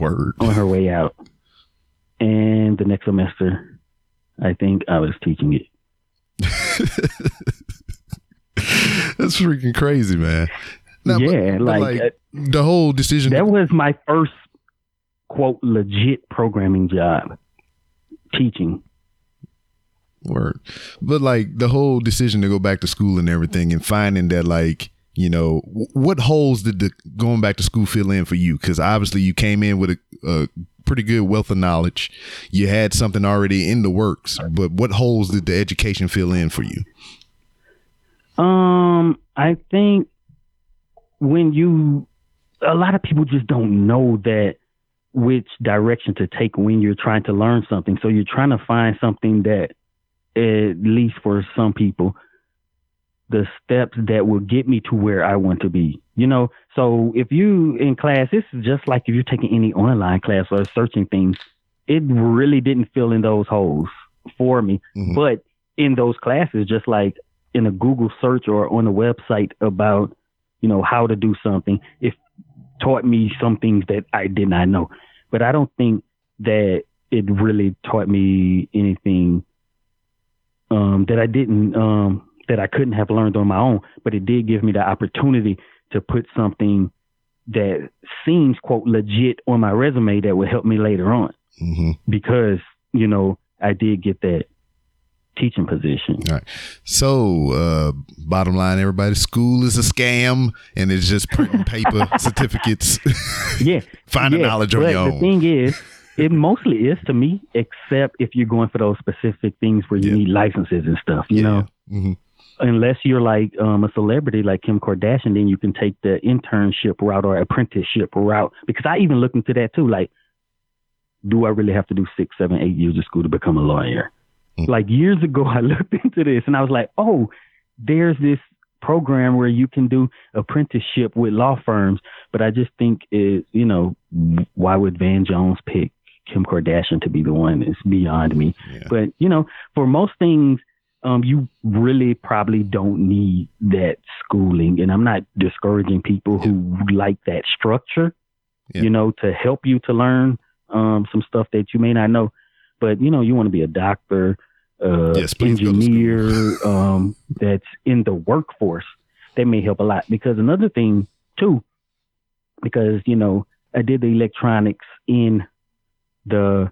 Word. on her way out. And the next semester, I think I was teaching it. *laughs* That's freaking crazy, man. Now, but- yeah, but like, uh, the whole decision. that was my first quote legit programming job, teaching. Word. But like the whole decision to go back to school and everything and finding that like, you know, what holes did the going back to school fill in for you? Because obviously you came in with a, a pretty good wealth of knowledge. You had something already in the works, but what holes did the education fill in for you? Um, I think when you, a lot of people just don't know that which direction to take when you're trying to learn something. So you're trying to find something that, at least for some people, the steps that will get me to where I want to be. You know, so if you in class, this is just like if you're taking any online class or searching things, it really didn't fill in those holes for me. Mhm. But in those classes, just like in a Google search or on a website about, you know, how to do something, it taught me some things that I did not know. But I don't think that it really taught me anything um, that I didn't, um, that I couldn't have learned on my own. But it did give me the opportunity to put something that seems quote legit on my resume that would help me later on hmm because you know I did get that teaching position. Right. So, uh, bottom line, everybody, school is a scam and it's just printing *laughs* paper certificates, *laughs* Yeah, finding yeah, knowledge on your own. the thing is, it mostly is to me, except if you're going for those specific things where you Yeah. need licenses and stuff. You know, hmm unless you're like um, a celebrity like Kim Kardashian, then you can take the internship route or apprenticeship route. Because I even look into that too. Like, do I really have to do six, seven, eight years of school to become a lawyer? Mm. Like years ago, *laughs* I looked into this and I was like, oh, there's this program where you can do apprenticeship with law firms. But I just think it, you know, why would Van Jones pick Kim Kardashian to be the one? It's beyond me. Yeah. But you know, for most things, um, you really probably don't need that schooling. And I'm not discouraging people who like that structure. Yeah. you know, to help you to learn um, some stuff that you may not know. But you know, you want to be a doctor, uh, Yes, please go to engineer um, that's in the workforce. That may help a lot because another thing too, because you know, I did the electronics in the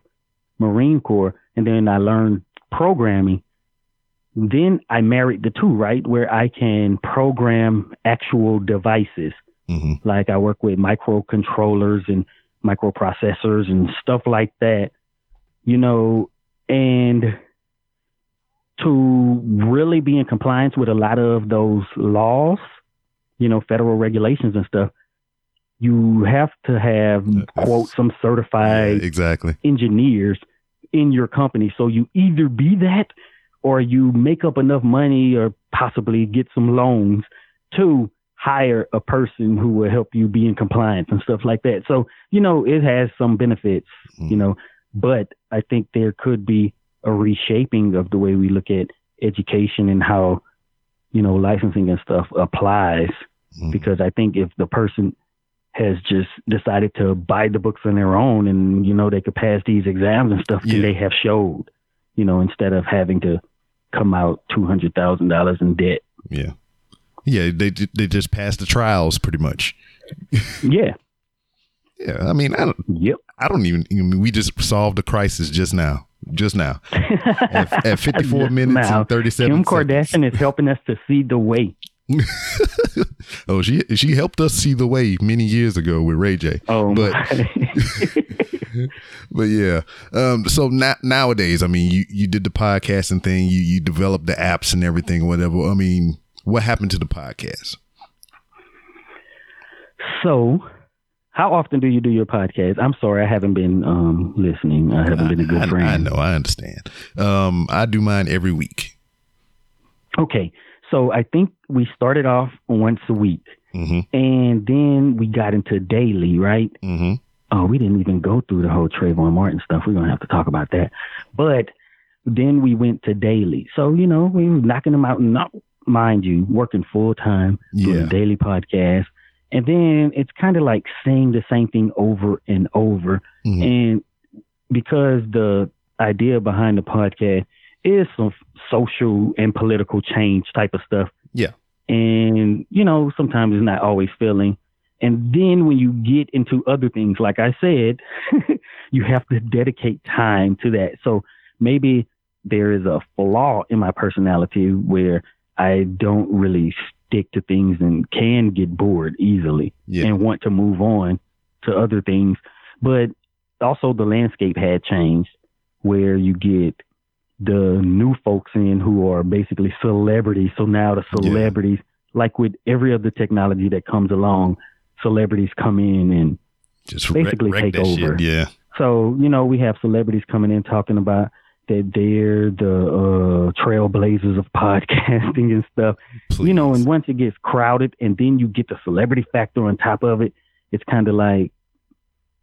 Marine Corps, and then I learned programming. Then I married the two, right? Where I can program actual devices. hmm Like I work with microcontrollers and microprocessors and stuff like that, you know, and to really be in compliance with a lot of those laws, you know, federal regulations and stuff, you have to have quote some Yeah, certified exactly. engineers in your company. So you either be that or you make up enough money or possibly get some loans to hire a person who will help you be in compliance and stuff like that. So, you know, it has some benefits, you know, but I think there could be a reshaping of the way we look at education and how, you know, licensing and stuff applies Mhm. because I think if the person has just decided to buy the books on their own and you know they could pass these exams and stuff, Yeah. then they have showed, you know, instead of having to come out two hundred thousand dollars in debt. Yeah. Yeah, they they just passed the trials pretty much. *laughs* Yeah. Yeah, I mean, I don't, Yep. I don't even. I mean, we just solved the crisis just now, just now *laughs* at, at 54 minutes now. and 37 Kim seconds. Kardashian is helping us to see the way. *laughs* Oh, she she helped us see the way many years ago with Ray J. Oh, But- *laughs* But yeah, um, so na- nowadays, I mean, you you did the podcasting thing, you you developed the apps and everything, whatever. I mean, what happened to the podcast? so, how often do you do your podcast? I'm sorry, I haven't been um, listening. I haven't been a good I, friend. I know, I understand. Um, I do mine every week. Okay, so I think we started off once a week, hmm and then we got into daily, right? hmm Oh, we didn't even go through the whole Trayvon Martin stuff. We're gonna have to talk about that. But then we went to daily. So you know we were knocking them out, not mind you, working full time doing Yeah. a daily podcast, and then it's kind of like saying the same thing over and over. Mhm. And because the idea behind the podcast is some social and political change type of stuff. Yeah. And, you know, sometimes it's not always feeling. And then when you get into other things, like I said, *laughs* you have to dedicate time to that. So maybe there is a flaw in my personality where I don't really stick to things and can get bored easily Yeah. and want to move on to other things. But also the landscape had changed where you get the new folks in who are basically celebrities. So now the celebrities, like with every other technology that comes along, celebrities come in and Just basically wreck, wreck take over. Shit. Yeah. so, you know, we have celebrities coming in talking about that they're the uh, trailblazers of *laughs* podcasting and stuff. You know, and once it gets crowded and then you get the celebrity factor on top of it, it's kind of like,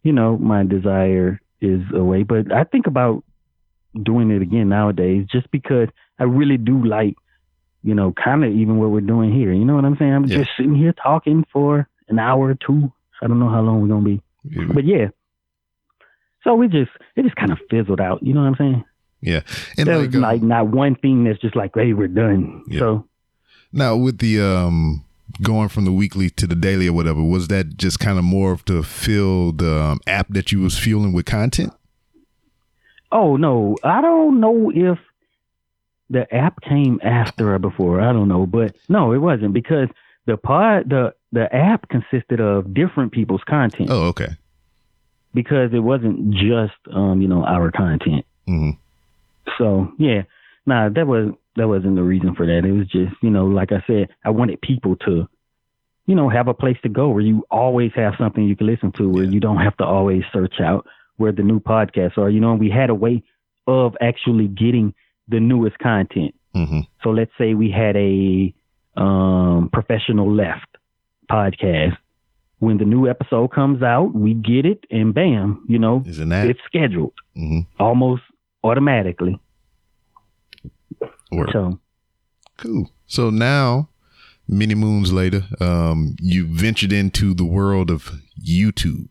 you know, my desire is away. But I think about doing it again nowadays just because I really do like, you know, kind of even what we're doing here. You know what I'm saying? I'm Yeah. just sitting here talking for an hour or two. I don't know how long we're going to be. But yeah. So we just, it just kind of fizzled out. You know what I'm saying? yeah. And There like, was uh, like not one thing that's just like, hey, we're done. Yeah. So now with the um going from the weekly to the daily or whatever, was that just kind of more of to fill the um, app that you was fueling with content? Oh no, I don't know if the app came after or before. I don't know, but no, it wasn't because the pod the the app consisted of different people's content Oh, okay. because it wasn't just um you know our content. hmm So yeah, nah, that was that wasn't the reason for that. It was just you know like I said, I wanted people to you know have a place to go where you always have something you can listen to where Yeah. you don't have to always search out where the new podcasts are. You know, we had a way of actually getting the newest content. hmm So let's say we had a um, professional left podcast. When the new episode comes out, we get it and bam, you know, Is an app? it's scheduled hmm almost automatically. Work. So Cool. So now, many moons later, um, you ventured into the world of YouTube.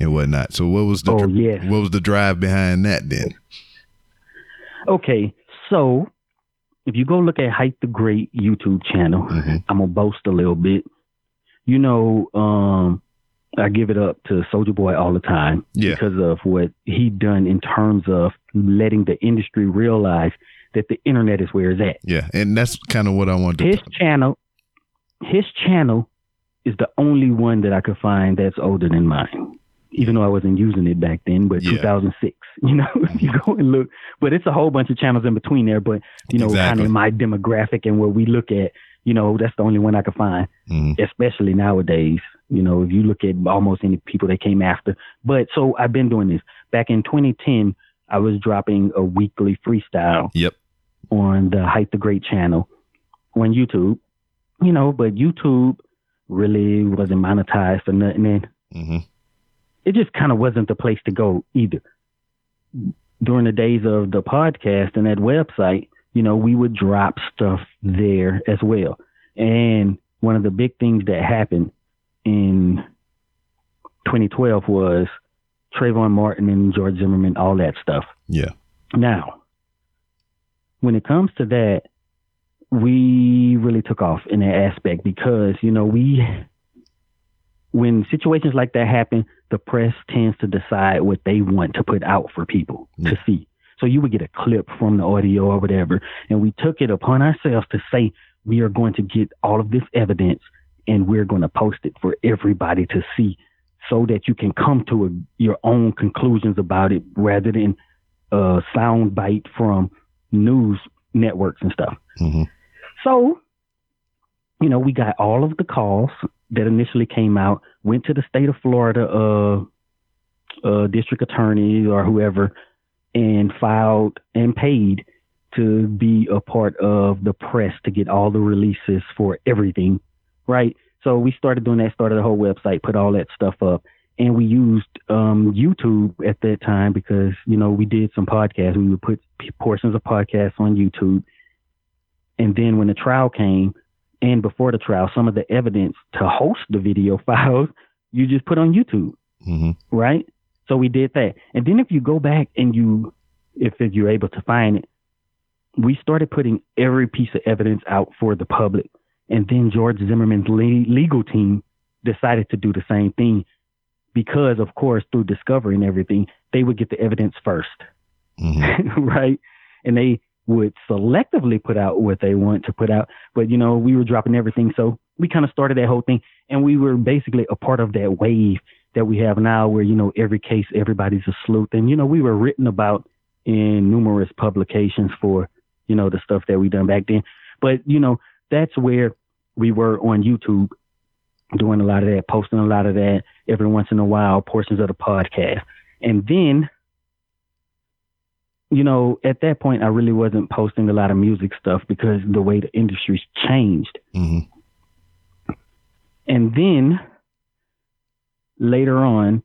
And whatnot. So what was the Oh, yes. what was the drive behind that then? Okay, so if you go look at Hype the Great YouTube channel, Mhm. I'm gonna boast a little bit. You know, um, I give it up to Soulja Boy all the time Yeah. because of what he done in terms of letting the industry realize that the internet is where it's at. Yeah, and that's kind of what I want to. His channel, his channel is the only one that I could find that's older than mine. Even though I wasn't using it back then, but Yeah. 2006, *laughs* you know, if you go and look, but it's a whole bunch of channels in between there. But you know, kind of my demographic and what we look at, you know, that's the only one I could find, Mhm. especially nowadays. You know, if you look at almost any people that came after. But so I've been doing this. Back in 2010, I was dropping a weekly freestyle Yep. on the Heit the Great channel on YouTube. You know, but YouTube really wasn't monetized or nothing. And hmm it just kind of wasn't the place to go either. During the days of the podcast and that website, you know, we would drop stuff there as well. And one of the big things that happened in 2012 was Trayvon Martin and George Zimmerman, all that stuff. Yeah. Now, when it comes to that, we really took off in that aspect because, you know, we, when situations like that happen, the press tends to decide what they want to put out for people to see. So you would get a clip from the audio or whatever. And we took it upon ourselves to say, we are going to get all of this evidence and we're going to post it for everybody to see so that you can come to a, your own conclusions about it rather than a sound bite from news networks and stuff. hmm So, you know, we got all of the calls that initially came out, went to the state of Florida, uh, uh, district attorney or whoever, and filed and paid to be a part of the press to get all the releases for everything, right? So we started doing that, started a whole website, put all that stuff up. And we used um, YouTube at that time because, you know, we did some podcasts. We would put portions of podcasts on YouTube. And then when the trial came, and before the trial, some of the evidence to host the video *laughs* files, you just put on YouTube, hmm right? So we did that. And then if you go back and you, if you're able to find it, we started putting every piece of evidence out for the public. And then George Zimmerman's le- legal team decided to do the same thing because, of course, through discovery and everything, they would get the evidence first hmm *laughs* right? And they would selectively put out what they want to put out. But, you know, we were dropping everything. So we kind of started that whole thing. And we were basically a part of that wave that we have now where, you know, every case, everybody's a sleuth. And, you know, we were written about in numerous publications for, you know, the stuff that we done back then. But, you know, that's where we were on YouTube doing a lot of that, posting a lot of that every once in a while, portions of the podcast. And then you know, at that point, I really wasn't posting a lot of music stuff because the way the industry's changed. hmm And then later on,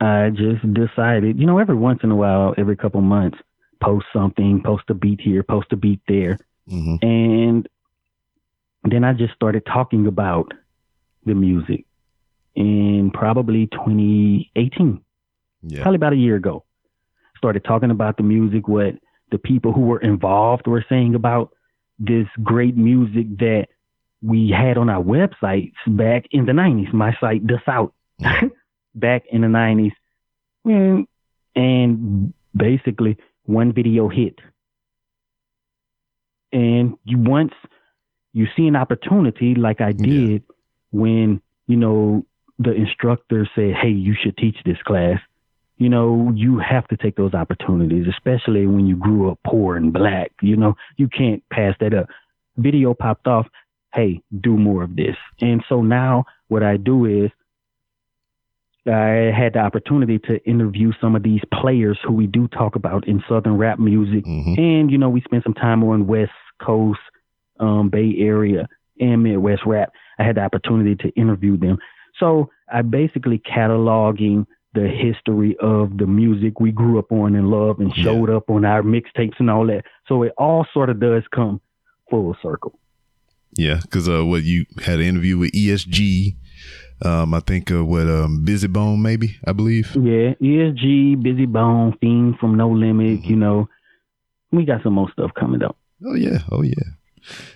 I just decided, you know, every once in a while, every couple months, post something, post a beat here, post a beat there. hmm And then I just started talking about the music in probably 2018. Yeah. probably about a year ago. Started talking about the music, what the people who were involved were saying about this great music that we had on our websites back in the 90s. My site, The South, mm-hmm. *laughs* back in the 90s. And, mm. and basically, one video hit. And you once you see an opportunity, like I did when, you know, the instructor said, Hey, you should teach this class you know, you have to take those opportunities, especially when you grew up poor and black. You know, you can't pass that up. Video popped off. Hey, do more of this. And so now what I do is I had the opportunity to interview some of these players who we do talk about in Southern rap music. hmm And, you know, we spent some time on West Coast, um, Bay Area, and Midwest rap. I had the opportunity to interview them. So I basically cataloging the history of the music we grew up on and loved and Yeah. showed up on our mixtapes and all that. So it all sort of does come full circle. Yeah, because uh, what you had an interview with ESG, Um, I think uh, what um, Bizzy Bone, maybe I believe. Yeah, ESG, Bizzy Bone, Fiend from No Limit. You know, we got some more stuff coming up. Oh yeah, oh yeah.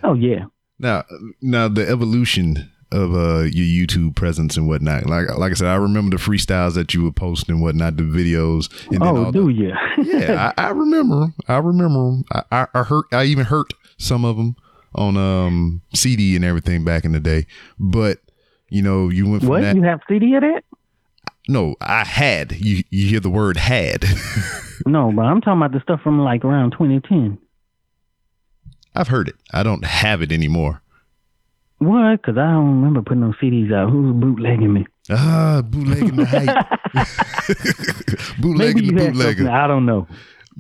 Oh yeah. Now, now the evolution of uh your YouTube presence and whatnot. Like like I said, I remember the freestyles that you were posting and whatnot, the videos. And then Oh, all do the, you? *laughs* yeah, I, I remember 'em. I remember. I, I I heard. I even heard some of them on um CD and everything back in the day. But you know, you went from what? that. You have CD of that? no, I had. You you hear the word had. *laughs* No, but I'm talking about the stuff from like around 2010. I've heard it. I don't have it anymore. What? Because I don't remember putting those CDs out. Who's bootlegging me? Ah, bootlegging the hype. *laughs* *laughs* bootlegging the bootlegger. I don't know.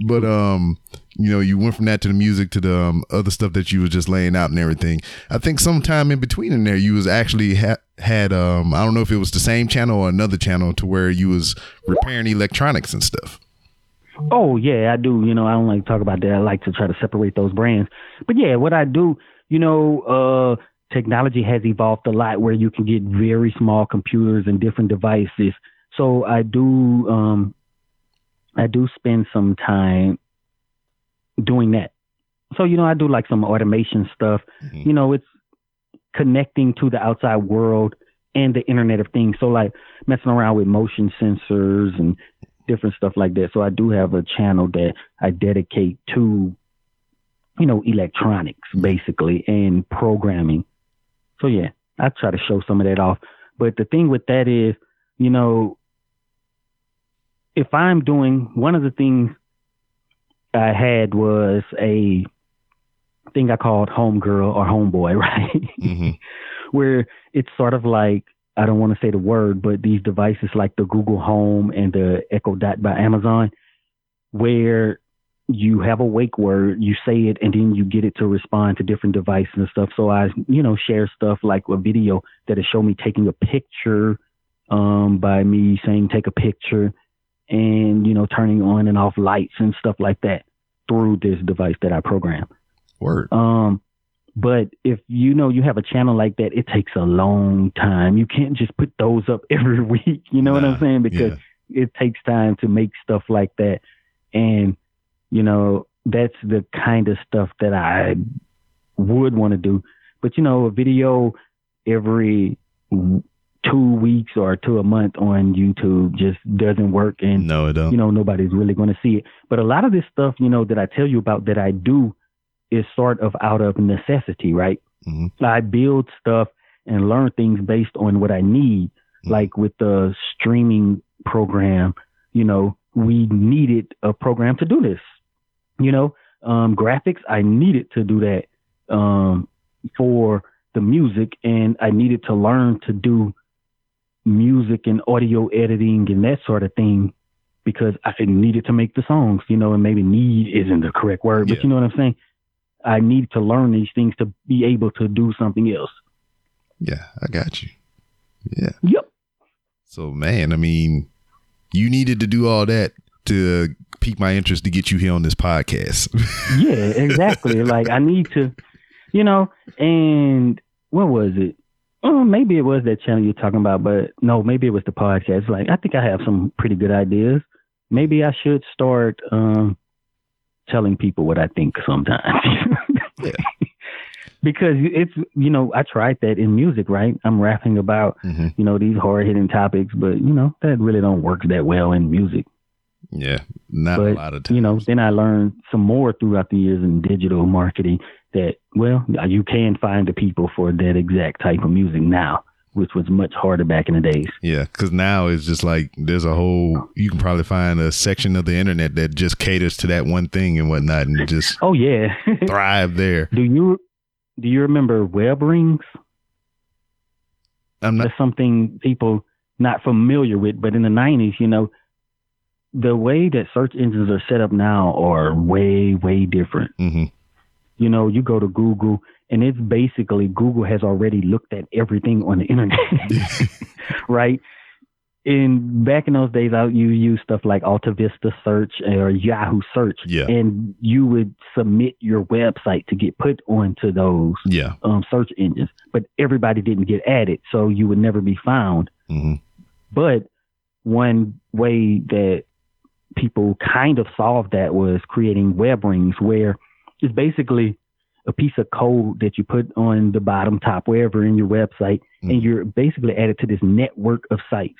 But um, you know, you went from that to the music to the um, other stuff that you was just laying out and everything. I think sometime in between in there, you was actually ha- had um, I don't know if it was the same channel or another channel to where you was repairing electronics and stuff. Oh yeah, I do. You know, I don't like to talk about that. I like to try to separate those brands. But yeah, what I do, you know, uh technology has evolved a lot where you can get very small computers and different devices. So I do um I do spend some time doing that. So, you know, I do like some automation stuff. Mhm. You know, it's connecting to the outside world and the internet of things. So like messing around with motion sensors and different stuff like that. So I do have a channel that I dedicate to, you know, electronics basically and programming. So yeah, I try to show some of that off. But the thing with that is, you know, if I'm doing one of the things I had was a thing I called homegirl or homeboy, *laughs* right? hmm where it's sort of like I don't want to say the word, but these devices like the Google Home and the Echo Dot by Amazon, where you have a wake word, you say it, and then you get it to respond to different devices and stuff. So I, you know, share stuff like a video that will show me taking a picture um, by me saying take a picture and, you know, turning on and off lights and stuff like that through this device that I program. Word. Um, but if you know you have a channel like that, it takes a long time. You can't just put those up *laughs* every week. You know what I'm saying? Because it takes time to make stuff like that. And, you know, that's the kind of stuff that I would want to do. But, you know, a video every two weeks or to a month on YouTube just doesn't work. And, No, it don't. you know, nobody's really going to see it. But a lot of this stuff, you know, that I tell you about that I do is sort of out of necessity, right? Mhm. I build stuff and learn things based on what I need. Mhm. Like with the streaming program, you know, we needed a program to do this. You know, um, graphics, I needed to do that um, for the music, and I needed to learn to do music and audio editing and that sort of thing because I needed to make the songs, you know, and maybe need isn't the correct word, but Yeah. you know what I'm saying? I need to learn these things to be able to do something else. Yeah, I got you. Yeah. Yep. So man, I mean, you needed to do all that to pique my interest to get you here on this podcast. *laughs* Yeah, exactly. like I need to, you know, and what was it? Oh, maybe it was that channel you're talking about, but no, maybe it was the podcast. Like I think I have some pretty good ideas. Maybe I should start um telling people what I think sometimes. *laughs* Yeah. because it's you know, I tried that in music, right? I'm rapping about, Mhm. you know, these hard hitting topics, but you know, that really don't work that well in music. Yeah, not a lot of times. you know, then I learned some more throughout the years in digital marketing that, well, you can find the people for that exact type of music now, which was much harder back in the days. Yeah, because now it's just like there's a whole. You can probably find a section of the internet that just caters to that one thing and whatnot, and just *laughs* Oh yeah. *laughs* thrive there. do you do you remember web rings? I'm not. That's something people not familiar with, but in the nineties, you know, the way that search engines are set up now are way, way different. hmm you know, you go to Google and it's basically Google has already looked at everything on the internet, *laughs* *laughs* right? in back in those days, out you use stuff like Alta Vista Search or Yahoo Search, Yeah. and you would submit your website to get put onto those Yeah. um, search engines. But everybody didn't get added, so you would never be found. hmm But one way that people kind of solved that was creating web rings, where it's basically a piece of code that you put on the bottom, top, wherever in your website, Mhm. and you're basically added to this network of sites.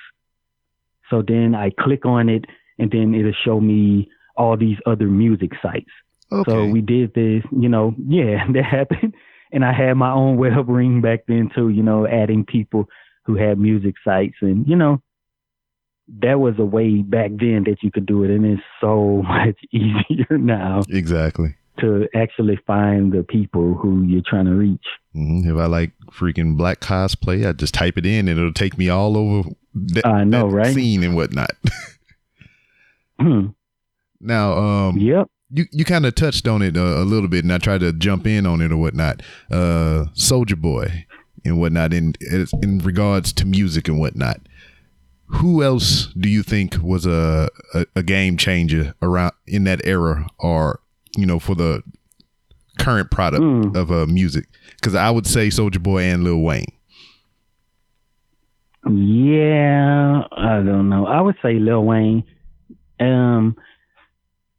So then I click on it, and then it'll show me all these other music sites. Okay. So we did this, you know, *laughs* yeah, that happened. And I had my own web ring back then too, you know, adding people who had music sites and, you know, that was a way back then that you could do it and it's so *laughs* much easier now exactly. to actually find the people who you're trying to reach. hmm If I like freaking black cosplay, I just type it in and it'll take me all over that, I know, that right? scene and whatnot. *laughs* now, um, yep. you you kind of touched on it uh, a little bit, and I tried to jump in on it or whatnot. Uh, Soulja Boy and whatnot in in regards to music and whatnot. Who else do you think was a, a a game changer around in that era, or you know, for the current product Mm. of uh, music? Because I would say Soulja Boy and Lil Wayne. Yeah, I don't know. I would say Lil Wayne, um,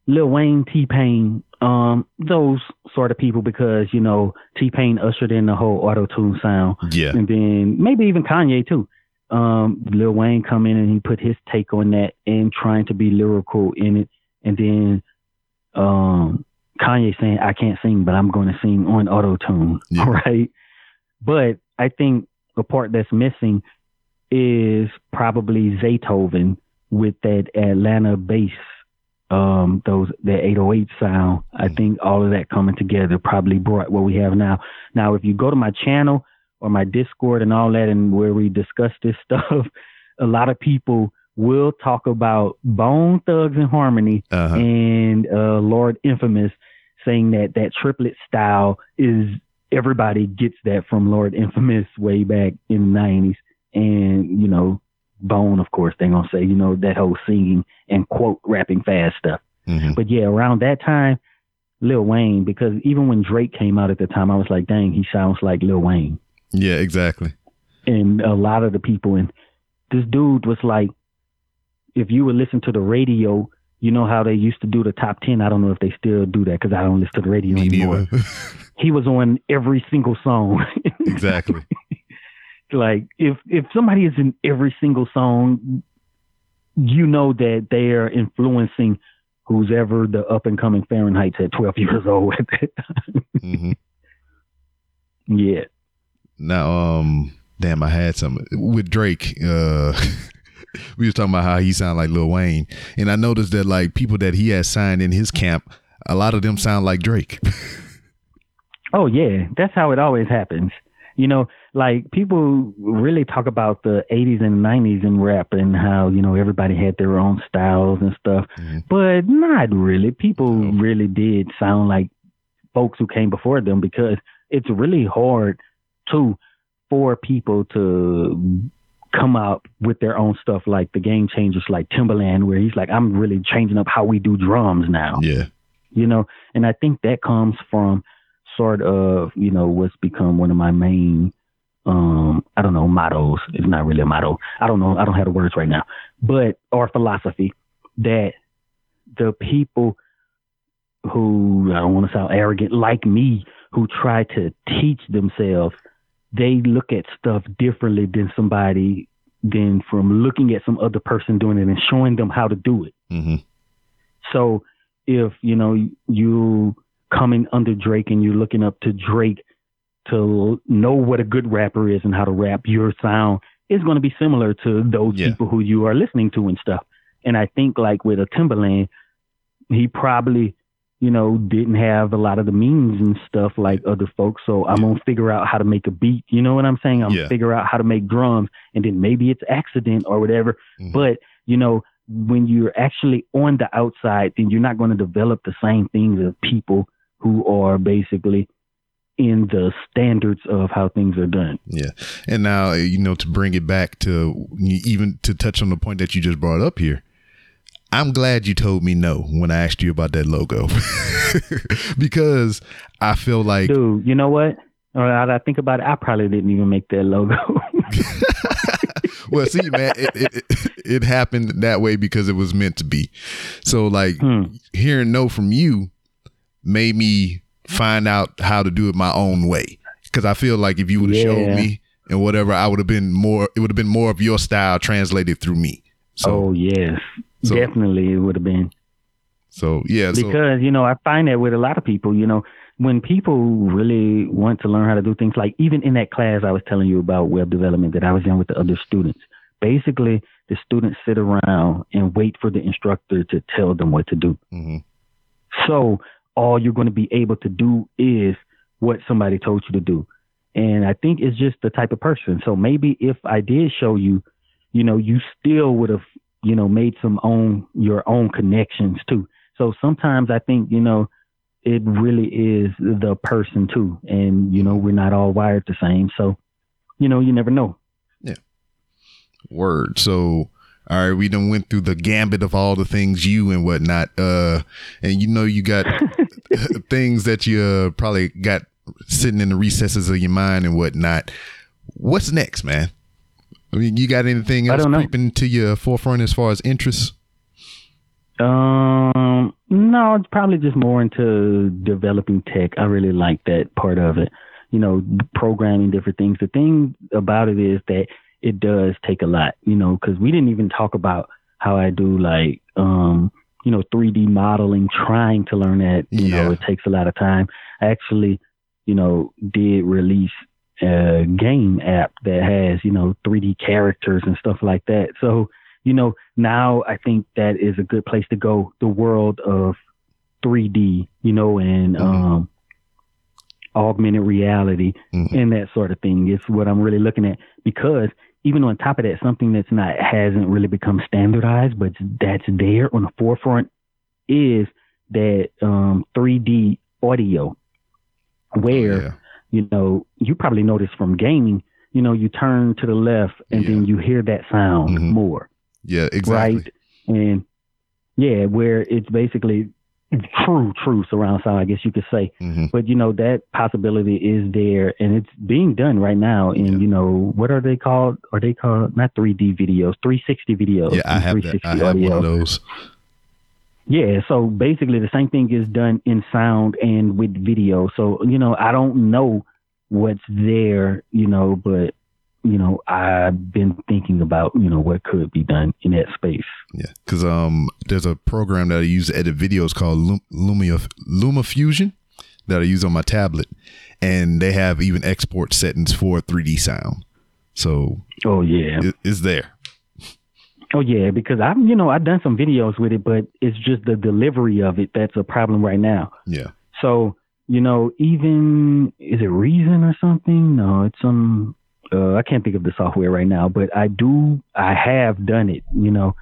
Lil Wayne, T Pain, um, those sort of people because you know T Pain ushered in the whole auto tune sound, Yeah, and then maybe even Kanye too. Um, Lil Wayne come in and he put his take on that and trying to be lyrical in it, and then um, Kanye saying I can't sing, but I'm going to sing on auto tune, *laughs* Yeah. right? But I think the part that's missing is probably Zaytoven with that Atlanta bass, um, those that 808 sound. I Mm. think all of that coming together probably brought what we have now. Now, if you go to my channel or my Discord and all that, and where we discuss this *laughs* stuff, a lot of people will talk about Bone Thugs and Harmony uh-huh. and uh, Lord Infamous, saying that that triplet style is everybody gets that from Lord Infamous way back in the nineties, and you know Bone, of course, they're gonna say you know that whole singing and quote rapping fast stuff. Mhm. But yeah, around that time, Lil Wayne, because even when Drake came out at the time, I was like, dang, he sounds like Lil Wayne yeah, exactly. and a lot of the people and this dude was like if you would listen to the radio you know how they used to do the top 10 i don't know if they still do that because i don't listen to the radio Me anymore. *laughs* he was on every single song. *laughs* Exactly. like if if somebody is in every single song you know that they are influencing who's ever the up and coming fahrenheit's at 12 years old at that time. Hmm *laughs* yeah Now, um, damn, I had some with Drake. Uh, *laughs* we was talking about how he sounded like Lil Wayne, and I noticed that like people that he has signed in his camp, a lot of them sound like Drake. *laughs* Oh yeah, that's how it always happens. You know, like people really talk about the 80s and 90s in rap and how, you know, everybody had their own styles and stuff, Mhm. but not really. People really did sound like folks who came before them because it's really hard to for people to come out with their own stuff like the game changers like Timbaland where he's like I'm really changing up how we do drums now. Yeah, you know and i think that comes from sort of you know what's become one of my main um i don't know mottos. It's not really a motto. I don't know. I don't have the words right now. But or philosophy that the people who i don't want to sound arrogant like me who try to teach themselves they look at stuff differently than somebody than from looking at some other person doing it and showing them how to do it hmm so if you know you coming under Drake and you're looking up to Drake to know what a good rapper is and how to rap, your sound is going to be similar to those Yeah. people who you are listening to and stuff. And I think like with a Timbaland, he probably you know didn't have a lot of the means and stuff like other folks. So I'm Yeah. gonna figure out how to make a beat. You know what I'm saying? I'm Yeah. gonna figure out how to make drums, and then maybe it's accident or whatever. Mhm. But you know, when you're actually on the outside, then you're not going to develop the same things as people who are basically in the standards of how things are done. Yeah. And now, you know, to bring it back to even to touch on the point that you just brought up here, I'm glad you told me no when I asked you about that logo *laughs* because I feel like, dude, you know what? Or I think about it, I probably didn't even make that logo. *laughs* well, see, man, it, it, it, happened that way because it was meant to be. So, like, hmm. hearing no from you made me find out how to do it my own way. Because I feel like if you would have yeah. showed me and whatever, I would have been more. It would have been more of your style translated through me. So, oh yes, so, definitely it would have been. So yeah, because so, you know I find that with a lot of people, you know, when people really want to learn how to do things, like even in that class I was telling you about web development that I was in with the other students, basically the students sit around and wait for the instructor to tell them what to do. Mm-hmm. So all you're going to be able to do is what somebody told you to do. And I think it's just the type of person. So maybe if I did show you, you know, you still would have, you know, made some own your own connections too. So sometimes I think, you know, it really is the person too. And, you know, we're not all wired the same. So, you know, you never know. Yeah. Word. So all right, we done went through the gambit of all the things you and whatnot. Uh, and you know you got *laughs* *laughs* things that you uh, probably got sitting in the recesses of your mind and whatnot. What's next, man? I mean, you got anything else creeping to your forefront as far as interests? Um, no, it's probably just more into developing tech. I really like that part of it. You know, programming different things. The thing about it is that it does take a lot, you know, because we didn't even talk about how I do like, um, you know, 3D modeling, trying to learn that, you yeah. know, it takes a lot of time. I actually, you know, did release a game app that has, you know, 3D characters and stuff like that. So, you know, now I think that is a good place to go. The world of 3D, you know, and mm-hmm. um, augmented reality mm-hmm. and that sort of thing is what I'm really looking at because even on top of that, something that's not hasn't really become standardized, but that's there on the forefront is that um, 3D audio, where oh, yeah. You know you probably noticed from gaming, you know, you turn to the left and yeah. then you hear that sound mm-hmm. more. Yeah, exactly. Right, and yeah, where it's basically true, true surround sound, I guess you could say. Mm-hmm. But you know that possibility is there, and it's being done right now. In yeah. you know what are they called? Are they called not 3D videos, 360 videos? Yeah, I have that. I have one of those. Yeah, so basically the same thing is done in sound and with video. So you know I don't know what's there, you know, but you know, I've been thinking about, you know, what could be done in that space. Yeah. Cause, um, there's a program that I use to edit videos called Lumia, LumaFusion that I use on my tablet. And they have even export settings for 3D sound. So, oh, yeah, it, it's there. Oh yeah, because I'm, you know, I've done some videos with it, but it's just the delivery of it that's a problem right now. Yeah. So, you know, even is it Reason or something? No, it's some uh, I can't think of the software right now, but I do, I have done it, you know.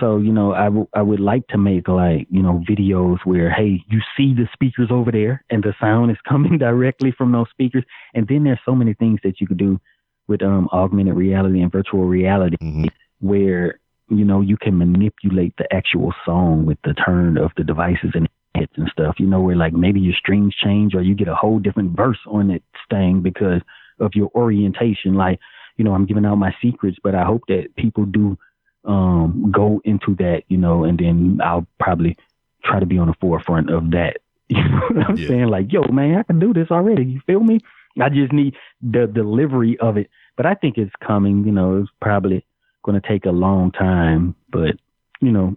So, you know, I, w- I would like to make like, you know, videos where, hey, you see the speakers over there and the sound is *laughs* coming directly from those speakers. And then there's so many things that you could do with um, augmented reality and virtual reality mm-hmm. Where, you know, you can manipulate the actual song with the turn of the devices and hits and stuff, you know, where like maybe your strings change or you get a whole different verse on it thing because of your orientation. Like, you know, I'm giving out my secrets, but I hope that people do um, go into that, you know, and then I'll probably try to be on the forefront of that. *laughs* You know what I'm yeah. saying? Like, yo, man, I can do this already. You feel me? I just need the delivery of it. But I think it's coming. You know, it's probably going to take a long time. But you know,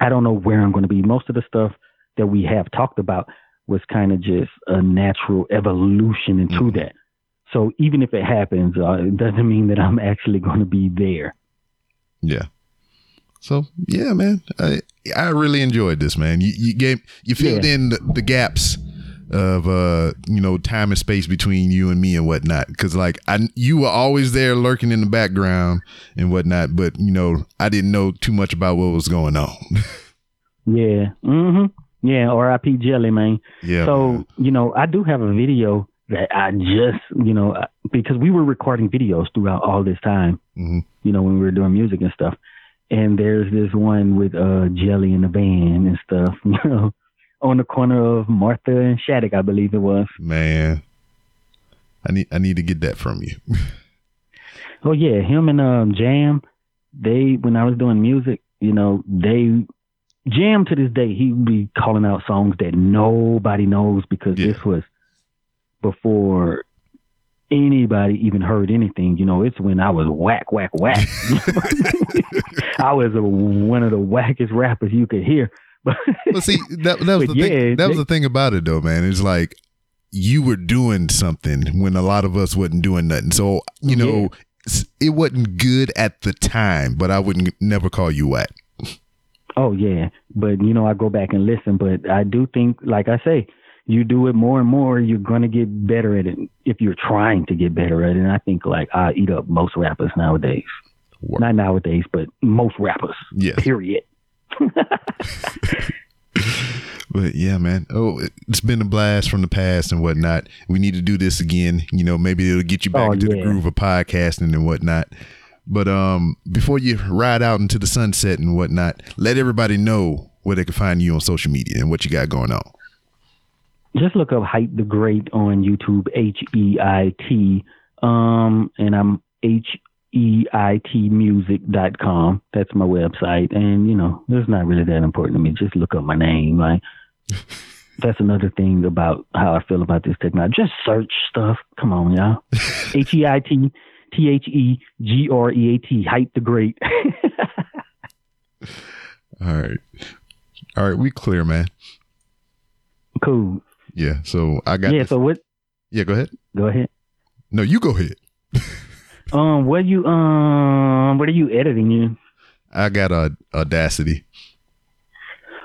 I don't know where I'm going to be. Most of the stuff that we have talked about was kind of just a natural evolution into mm-hmm. that. So even if it happens, uh, it doesn't mean that I'm actually going to be there. Yeah. So yeah, man, I I really enjoyed this, man. You you gave you filled yeah. in the, the, gaps of uh you know time and space between you and me and whatnot. Because like I you were always there lurking in the background and whatnot, but you know I didn't know too much about what was going on. *laughs* yeah. Mm-hmm. Yeah. R.I.P. Jelly, man. Yeah. So man. you know I do have a video that I just, you know, because we were recording videos throughout all this time, Mhm. you know, when we were doing music and stuff. And there's this one with uh Jelly in the van and stuff, *laughs* you know, on the corner of Martha and Shattuck, I believe it was. Man, I need I need to get that from you. *laughs* Oh yeah, him and um Jam, they when I was doing music, you know, they Jam to this day he be calling out songs that nobody knows because Yeah. this was before anybody even heard anything. You know, it's when I was whack, whack, whack. *laughs* *laughs* I was a, one of the wackest rappers you could hear. But Well, see, *laughs* that, that was the thing. That was they- the thing about it, though, man. It's like you were doing something when a lot of us wasn't doing nothing. So you know, s- it wasn't good at the time, but I wouldn't never call you whack. Oh yeah, but you know I go back and listen, but I do think, like I say, you do it more and more, you're gonna get better at it if you're trying to get better at it. And I think like I eat up most rappers nowadays. Not nowadays, but most rappers. Yes. Period. *laughs* But yeah, man. Oh, it's been a blast from the past and whatnot. We need to do this again. You know, maybe it'll get you back Oh, into the groove of podcasting and whatnot. But um, before you ride out into the sunset and whatnot, let everybody know where they can find you on social media and what you got going on. Just look up Heit the Great on YouTube, H E I T. Um, and I'm H E I T music.com. That's my website. And, you know, it's not really that important to me. Just look up my name. Like, *laughs* that's another thing about how I feel about this technology. Just search stuff. Come on, y'all. *laughs* H E I T T H E G R E A T. Heit the Great. *laughs* All right. All right, we clear, man. cool. Yeah. So I got Yeah, this- so what? Yeah, go ahead. Go ahead. No, you go ahead. Um, what you um, what are you editing you? I got a audacity.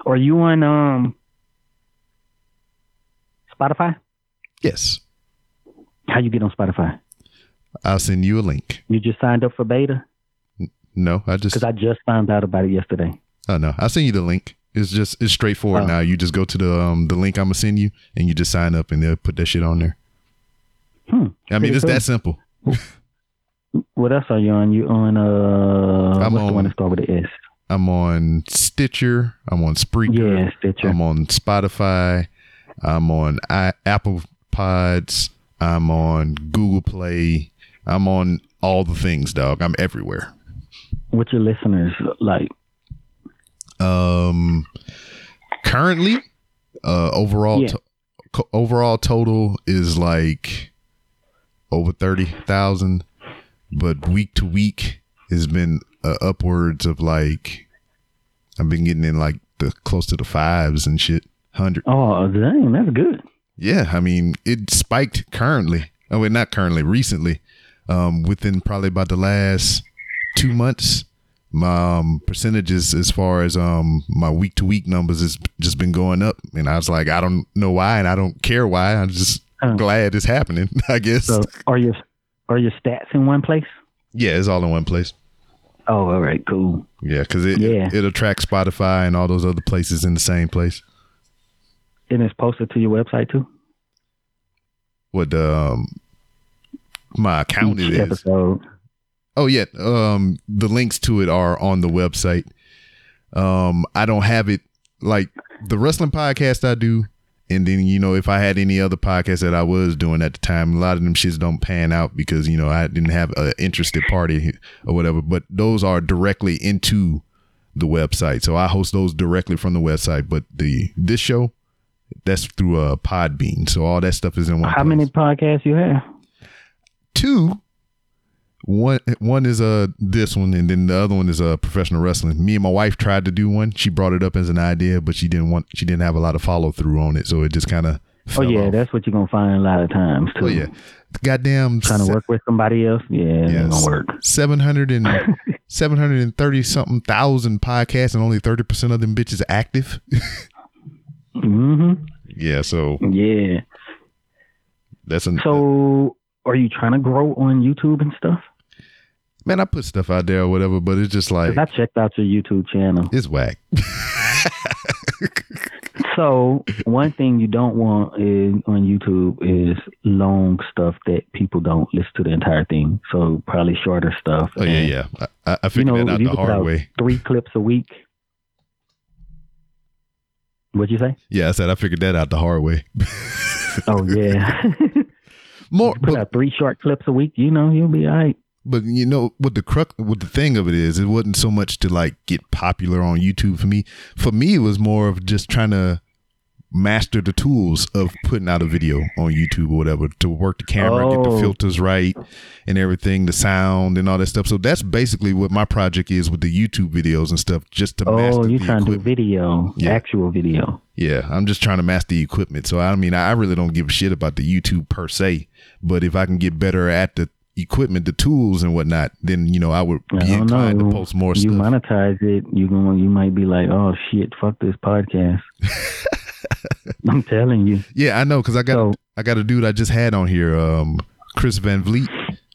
Are you on um Spotify? Yes. How you get on Spotify? I'll send you a link. You just signed up for beta? No, I just Because I just found out about it yesterday. Oh no, I'll send you the link. It's just it's straightforward Oh. now. You just go to the um the link I'm gonna send you and you just sign up and they'll put that shit on there. Hmm. I mean it's cool. that simple. *laughs* What else are you on? You on uh I'm what's the on- one that start with the S? I'm on Stitcher, I'm on Spreaker, Yeah, Stitcher. I'm on Spotify, I'm on I- Apple Pods, I'm on Google Play, I'm on all the things, dog. I'm everywhere. What's your listeners like? Um, currently, uh, overall, Yeah. to- overall total is like over thirty thousand, but week to week has been uh, upwards of like I've been getting in like the close to the fives and shit, hundred. Oh, dang, that's good. Yeah, I mean it spiked currently. Oh, wait, not currently, recently. Um, within probably about the last two months, my um, percentages as far as um my week to week numbers has just been going up, and I was like, I don't know why, and I don't care why. I'm just Oh. glad it's happening. *laughs* I guess. So are your are your stats in one place? yeah, it's all in one place. Oh, all right, cool. Yeah, because it, Yeah. it it'll track Spotify and all those other places in the same place. And it's posted to your website too. What um my account Each it is. episode. Oh yeah, um, the links to it are on the website. Um, I don't have it like the wrestling podcast I do, and then you know if I had any other podcast that I was doing at the time, a lot of them shits don't pan out because you know I didn't have an interested party or whatever. But those are directly into the website, so I host those directly from the website. But the this show, that's through a uh, Podbean, so all that stuff is in one. How place many podcasts you have? two one one is uh this one and then the other one is uh professional wrestling me and my wife tried to do one she brought it up as an idea but she didn't want she didn't have a lot of follow through on it so it just kind of Oh yeah, that's what you're gonna find a lot of times too. oh yeah goddamn Trying to work with somebody else, yeah, ain't gonna work. 700 and *laughs* 730 something thousand podcasts and only 30% of them bitches active hmm yeah so Yeah. that's an So, are you trying to grow on YouTube and stuff? Man i put stuff out there or whatever but it's just like I checked out your YouTube channel. it's whack *laughs* So one thing you don't want is on YouTube is long stuff that people don't listen to the entire thing. So probably shorter stuff. Oh yeah, And, yeah. I, I I figured that out you the put hard out way. three clips a week. What'd you say? Yeah, I said I figured that out the hard way. Oh yeah. *laughs* More, Put but, out three short clips a week. You know, you'll be all right. But you know what the crux, what the thing of it is, it wasn't so much to like get popular on YouTube for me. For me, it was more of just trying to master the tools of putting out a video on YouTube or whatever to work the camera, get the Oh. filters right, and everything, the sound and all that stuff. So that's basically what my project is with the YouTube videos and stuff, just to oh, master Oh, you're the trying to equipment. video, Yeah. actual video. Yeah, I'm just trying to master the equipment. So I mean, I really don't give a shit about the YouTube per se, but if I can get better at the equipment, the tools and whatnot, then you know I would be don't inclined know. to post more you stuff. monetize it, you going you might be like, oh shit, fuck this podcast. *laughs* I'm telling you. yeah, I know because I got So- I got a dude I just had on here, um, Chris Van Vliet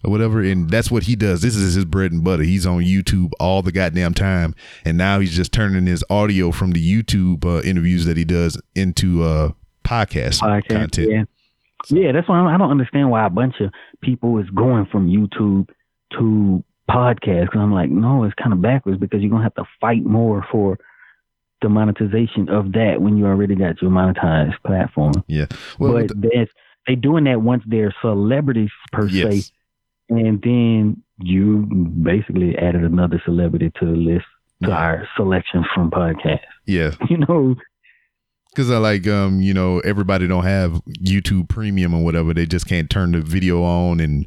or whatever, and that's what he does. This is his bread and butter. He's on YouTube all the goddamn time, and now he's just turning his audio from the YouTube uh, interviews that he does into uh, podcast, Podcast. content. Yeah. Yeah, that's why I'm, I don't understand why a bunch of people is going from YouTube to podcast. Cause I'm like, no, it's kind of backwards because you're gonna have to fight more for the monetization of that when you already got your monetized platform. Yeah, well, but the- there's they doing that once they're celebrities per yes. se, and then you basically added another celebrity to the list to Yeah. our selection from podcasts. yeah, *laughs* You know, Cause I like, um, you know, everybody don't have YouTube Premium or whatever. They just can't turn the video on and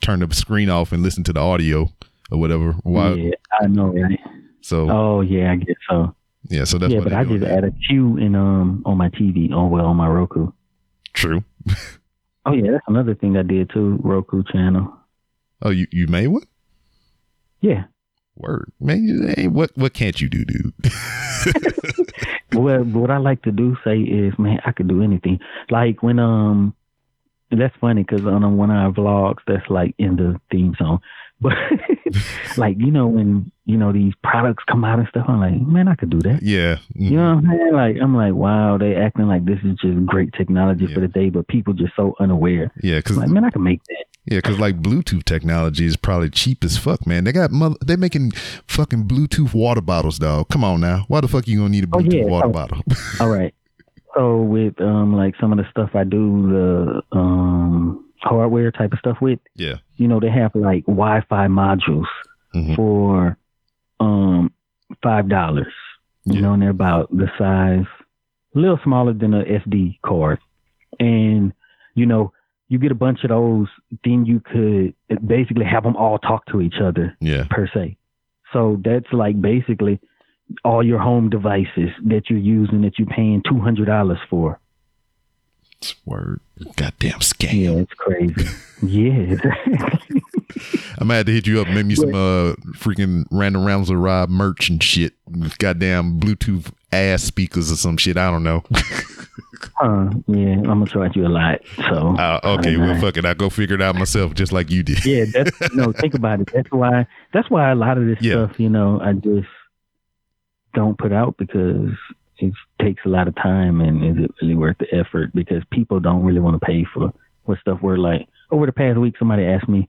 turn the screen off and listen to the audio or whatever. Why? yeah, I know, right? So Oh yeah, I guess so. yeah, so that's yeah, but I just now. added Q in um on my TV. Oh well, on my Roku. True. Oh yeah, that's another thing I did too. Roku channel. Oh, you you made one? Yeah. Word, man. you- Hey, what what can't you do, dude? *laughs* *laughs* Well, what I like to do say is, man, I could do anything. Like when um, that's funny because on one of our vlogs, that's like in the theme song. But *laughs* like you know when you know these products come out and stuff, I'm like, man, I could do that. yeah. mhm. You know what I'm saying? Like I'm like, wow, they acting like this is just great technology Yeah. for the day, but people just so unaware. Yeah, cause like, man, I can make that. yeah, cause like Bluetooth technology is probably cheap as fuck, man. They got mother, they making fucking Bluetooth water bottles, dog. Come on now, why the fuck you gonna need a Oh, Bluetooth yeah. water Oh. bottle? All right. *laughs* So with um like some of the stuff I do the um hardware type of stuff with, yeah, you know, they have like Wi-Fi modules Mhm. for um five dollars. You know, and they're about the size, a little smaller than a SD card, and you know, you get a bunch of those, then you could basically have them all talk to each other yeah. per se. So that's like basically all your home devices that you're using that you're paying two hundred dollars for. Word, goddamn scam. Yeah, it's crazy. yeah. *laughs* I'm gonna have to hit you up, make me some uh freaking random rounds of Rob merch and shit. Goddamn Bluetooth ass speakers or some shit. I don't know. *laughs* Uh, yeah, I'm gonna charge you a lot. So Uh, okay, well fuck it. I go figure it out myself just like you did. yeah, that's *laughs* no. Think about it. That's why. That's why a lot of this Yeah. stuff, you know, I just don't put out because it takes a lot of time and is it really worth the effort? Because people don't really want to pay for what stuff we're like. Over the past week, somebody asked me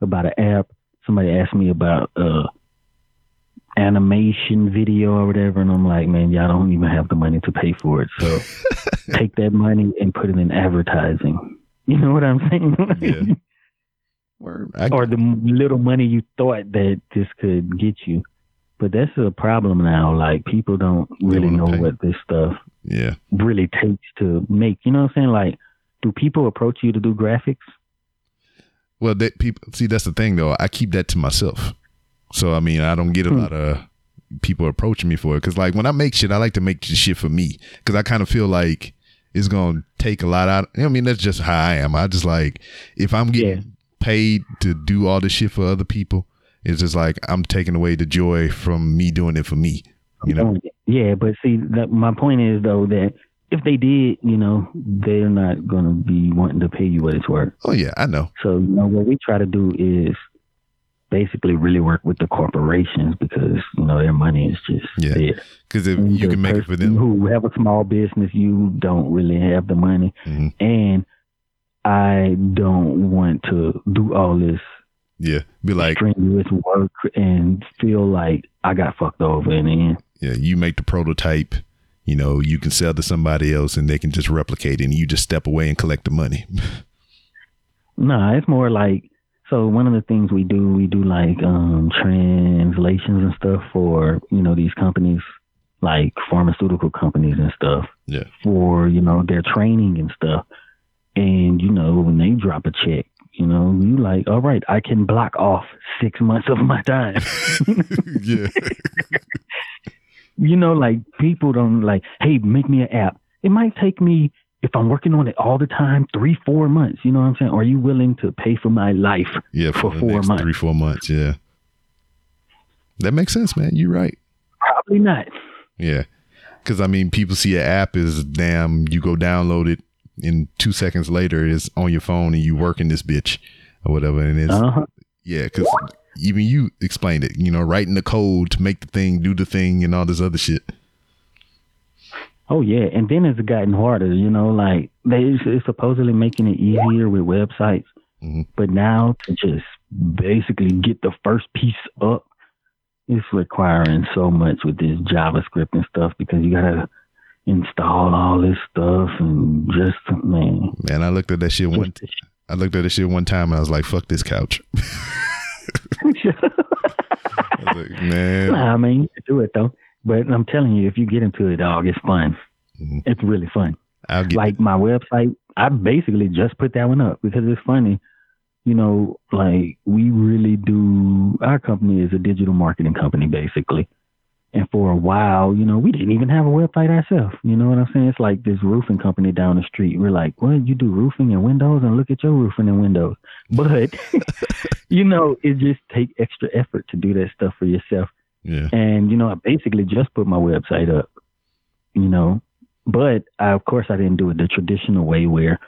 about an app. Somebody asked me about uh animation video or whatever, and I'm like, man, y'all don't even have the money to pay for it. So *laughs* take that money and put it in advertising. *laughs* You know what I'm saying? Yeah. *laughs* Word. Or the little money you thought that this could get you. But that's a problem now. Like people don't really know pay. what this stuff yeah. really takes to make. You know what I'm saying? Like, do people approach you to do graphics? Well, that people see that's the thing though. I keep that to myself. So I mean, I don't get a Hmm. lot of people approaching me for it because like when I make shit, I like to make shit for me because I kind of feel like it's gonna take a lot out. I mean, that's just how I am. I just like if I'm getting Yeah. paid to do all this shit for other people, it's just like I'm taking away the joy from me doing it for me. You know? Yeah, but see, that, my point is though that if they did, you know, they're not gonna be wanting to pay you what it's worth. Oh yeah, I know. So, you know, what we try to do is basically really work with the corporations because you know their money is just Yeah. there. Because if And you can make it for them. who have a small business, you don't really have the money, Mhm. and I don't want to do all this Yeah. Be like, strenuous work and feel like I got fucked over in the end. yeah, you make the prototype, you know, you can sell to somebody else and they can just replicate it and you just step away and collect the money. *laughs* No, it's more like so one of the things we do, we do like um translations and stuff for, you know, these companies like pharmaceutical companies and stuff yeah. for, you know, their training and stuff. And, you know, when they drop a check, you know, you like, all right, I can block off six months of my time. *laughs* yeah. *laughs* you know, like people don't like, hey, make me an app. It might take me, if I'm working on it all the time, three, four months. You know what I'm saying? Are you willing to pay for my life Yeah. for the four months? Three, four months. Yeah. That makes sense, man. You're right. Probably not. Yeah. Because, I mean, people see an app is damn, you go download it, and two seconds later it's on your phone and you working this bitch or whatever. And it's, Uh-huh. yeah, because even you explained it, you know, writing the code to make the thing do the thing and all this other shit. Oh yeah, and then it's gotten harder. You know, like they it's supposedly making it easier with websites, Mhm. but now to just basically get the first piece up, it's requiring so much with this JavaScript and stuff because you gotta install all this stuff and just man. Man, I looked at that shit one. I looked at that shit one time and I was like, "Fuck this couch." *laughs* I was like, man, Nah, I mean, you can do it though. But I'm telling you, if you get into it, dog, it's fun. Mhm. It's really fun. Like my website, I basically just put that one up because it's funny. You know, like we really do. Our company is a digital marketing company, basically. And for a while, you know, we didn't even have a website ourselves. You know what I'm saying? It's like this roofing company down the street. We're like, what? You do roofing and windows, and look at your roofing and windows. But *laughs* you know, it just take extra effort to do that stuff for yourself. yeah, And you know, I basically just put my website up. You know, but I, of course I didn't do it the traditional way where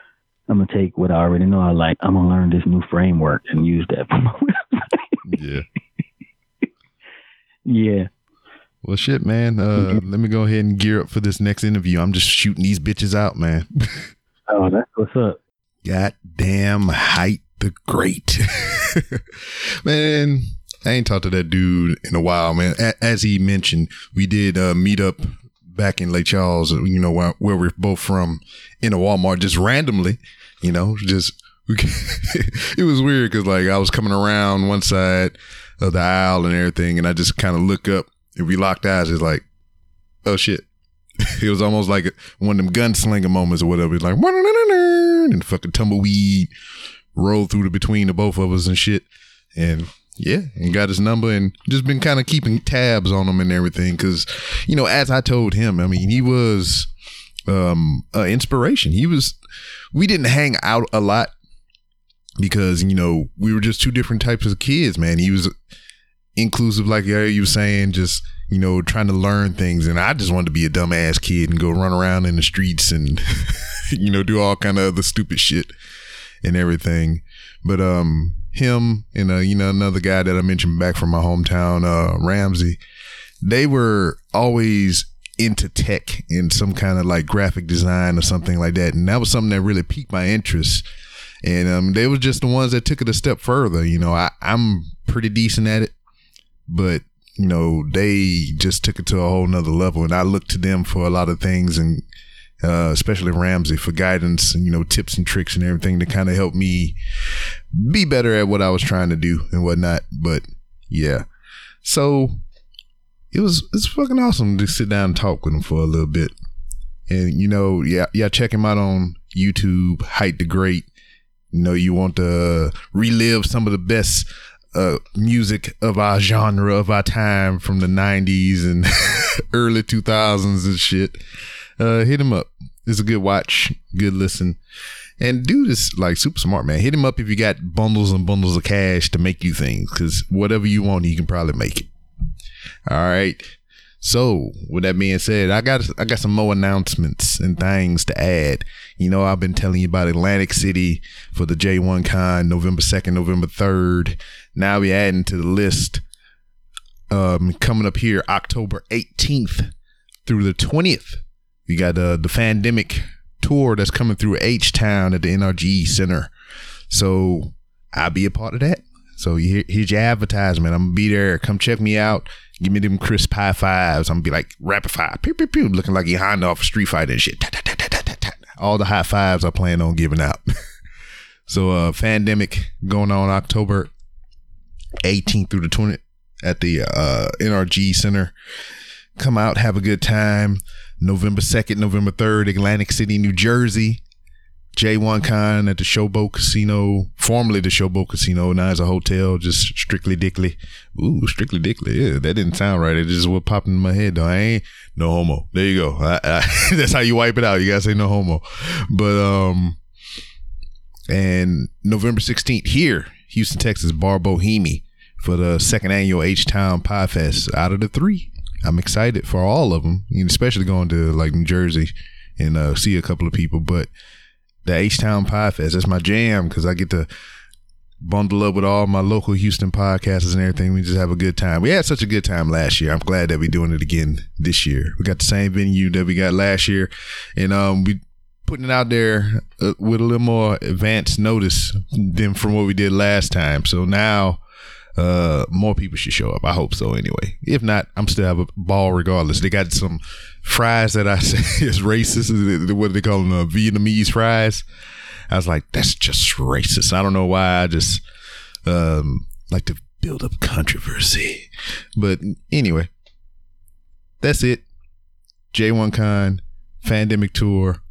I'm gonna take what I already know I like. I'm gonna learn this new framework and use that for my *laughs* website. yeah. *laughs* yeah. Well, shit, man. Uh, let me go ahead and gear up for this next interview. I'm just shooting these bitches out, man. *laughs* Oh, that's what's up. Goddamn Heit the Great. *laughs* man, I ain't talked to that dude in a while, man. A- as he mentioned, we did uh, meet up back in Lake Charles, you know, where, where we're both from in a Walmart just randomly, you know, just *laughs* it was weird because like I was coming around one side of the aisle and everything, and I just kind of look up and we locked eyes. It's like, oh shit. *laughs* It was almost like one of them gunslinger moments or whatever. It's like, and fucking tumbleweed rolled through the between the both of us and shit. And yeah, and got his number and just been kind of keeping tabs on him and everything. Cause, you know, as I told him, I mean, he was um uh, inspiration. He was, we didn't hang out a lot because, you know, we were just two different types of kids, man. He was inclusive, like you were saying, just you know, trying to learn things. And I just wanted to be a dumbass kid and go run around in the streets and, *laughs* you know, do all kind of other stupid shit and everything. But, um, him and, uh, you know, another guy that I mentioned back from my hometown, uh, Ramsey, they were always into tech and some kind of like graphic design or something like that. And that was something that really piqued my interest. And, um, they were just the ones that took it a step further. You know, I, I'm pretty decent at it, but you know, they just took it to a whole nother level. And I look to them for a lot of things and, uh, especially Ramsey for guidance and, you know, tips and tricks and everything to kind of help me be better at what I was trying to do and whatnot. But yeah, so it was, it's fucking awesome to sit down and talk with him for a little bit. And, you know, yeah, yeah, check him out on YouTube, Heit the Great. You know, you want to relive some of the best uh, music of our genre of our time from the 90s and *laughs* early 2000s and shit. Uh hit him up. It's a good watch good listen. And dude is like super smart man. Hit him up if you got bundles and bundles of cash to make you things because whatever you want you can probably make it. All right so with that being said i got i got some more announcements and things to add. You know i've been telling you about atlantic city for the j1 con november 2nd november 3rd now we adding to the list. Um, coming up here October 18th through the 20th. We got uh, the Fandemic tour that's coming through H Town at the NRG Center. So I'll be a part of that. So here's your advertisement. I'm gonna be there. Come check me out. Give me them crisp high fives. I'm gonna be like rapid fire, pew pew pew, looking like you Honda off a Street Fighter and shit. All the high fives I plan on giving out. *laughs* so uh Fandemic going on October 18th through the 20th at the uh NRG Center. Come out, have a good time. November 2nd, November 3rd, Atlantic City, New Jersey. J1 Con at the Showboat Casino, formerly the Showboat Casino, now it's a hotel, just strictly dickly. Ooh, strictly dickly. Yeah, that didn't sound right. It just what popped in my head though. I ain't no homo. There you go. I, I, *laughs* that's how you wipe it out. You gotta say no homo. But um, and November 16th here, Houston, Texas, Bar Bohemi for the second annual H Town Pie Fest. Out of the three, I'm excited for all of them, especially going to like New Jersey and uh, see a couple of people. But the H Town Pie Fest, that's my jam because I get to bundle up with all my local Houston podcasters and everything. We just have a good time. We had such a good time last year. I'm glad that we're doing it again this year. We got the same venue that we got last year, and um, we putting it out there uh, with a little more advance notice than from what we did last time. So now uh, more people should show up. I hope so anyway. If not, I'm still have a ball regardless. They got some fries that I *laughs* say is racist. What do they call them? Uh, Vietnamese fries. I was like, that's just racist. I don't know why. I just um, like to build up controversy. But anyway, that's it. J1 Con, Fandemic Tour,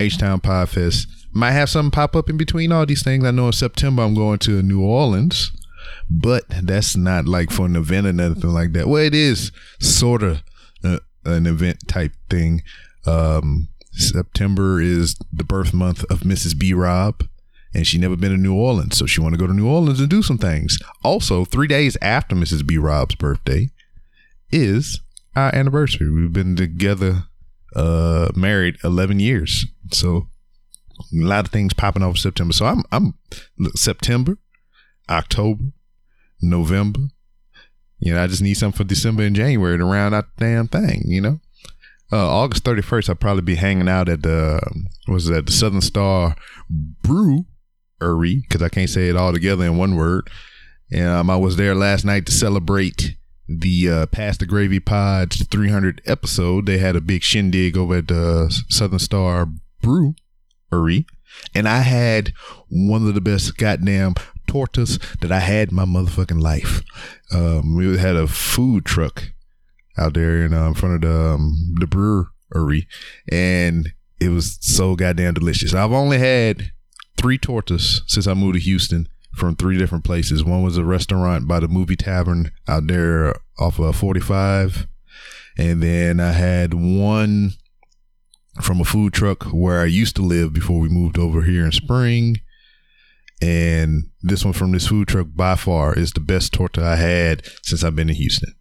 H Town Pie Fest. Might have something pop up in between all these things. I know in September I'm going to New Orleans, but that's not like for an event or nothing like that. Well, it is sort of uh, an event type thing. Um, September is the birth month of Mrs. B. Rob, and she never been to New Orleans, so she want to go to New Orleans and do some things. Also, three days after Mrs. B. Rob's birthday is our anniversary. We've been together, uh, married eleven years, so a lot of things popping off September. So I'm, I'm look, September, October, November. You know, I just need something for December and January to round out the damn thing. You know uh, August 31st, I'll probably be hanging out at the, was that the Southern Star Brewery, because I can't say it all together in one word. And um, I was there last night to celebrate the uh, Pass the Gravy Pod's 300 episode. They had a big shindig over at the Southern Star Brewery. And I had one of the best goddamn tortas that I had in my motherfucking life. Um, we had a food truck out there in, uh, in front of the um, the brewery, and it was so goddamn delicious. I've only had three tortas since I moved to Houston from three different places. One was a restaurant by the movie tavern out there off of 45, and then I had one from a food truck where I used to live before we moved over here in Spring. And this one from this food truck by far is the best torta I had since I've been in Houston.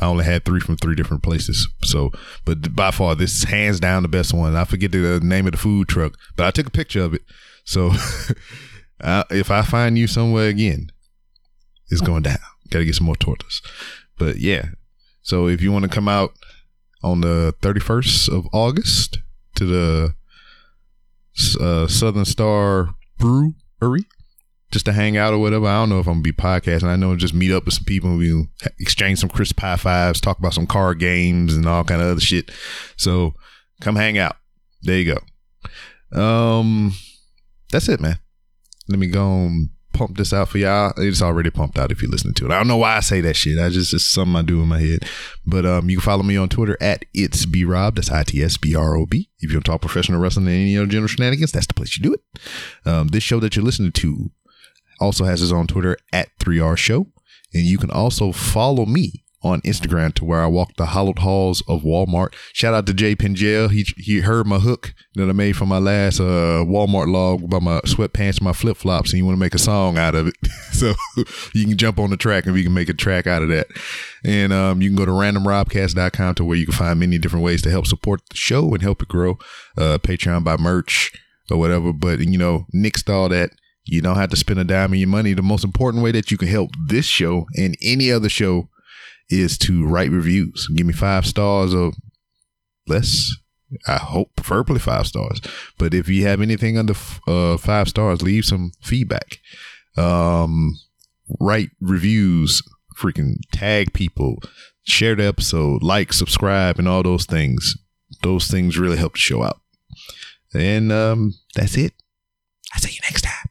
I only had three from three different places. So, but by far, this is hands down the best one. I forget the uh, name of the food truck, but I took a picture of it. So, *laughs* if I find you somewhere again, it's going down. Got to get some more tortas. But yeah, so if you want to come out on the 31st of August to the uh, Southern Star Brewery, just to hang out or whatever. I don't know if I'm gonna be podcasting. I know just meet up with some people and we exchange some crisp high fives, talk about some card games and all kind of other shit. So come hang out. There you go. Um, that's it, man. Let me go pump this out for y'all. It's already pumped out if you're listening to it. I don't know why I say that shit. I just it's something I do in my head. But um, you can follow me on Twitter at it's b rob. That's i t s b r o b. If you want to talk professional wrestling and any other general shenanigans, that's the place you do it. Um, this show that you're listening to also has his own Twitter at 3R Show. And you can also follow me on Instagram to where I walk the hollowed halls of Walmart. Shout out to Jay Pingel. He he heard my hook that I made for my last uh, Walmart log about my sweatpants my flip flops, and you want to make a song out of it. *laughs* so you can jump on the track and we can make a track out of that. And um, you can go to randomrobcast.com to where you can find many different ways to help support the show and help it grow. Uh, Patreon by merch or whatever. But you know, nixed all that You don't have to spend a dime of your money. The most important way that you can help this show and any other show is to write reviews. Give me five stars or less. I hope preferably five stars. But if you have anything under uh, five stars, leave some feedback. Um, write reviews, freaking tag people, share the episode, like, subscribe, and all those things. Those things really help the show out. And um, that's it. I'll see you next time.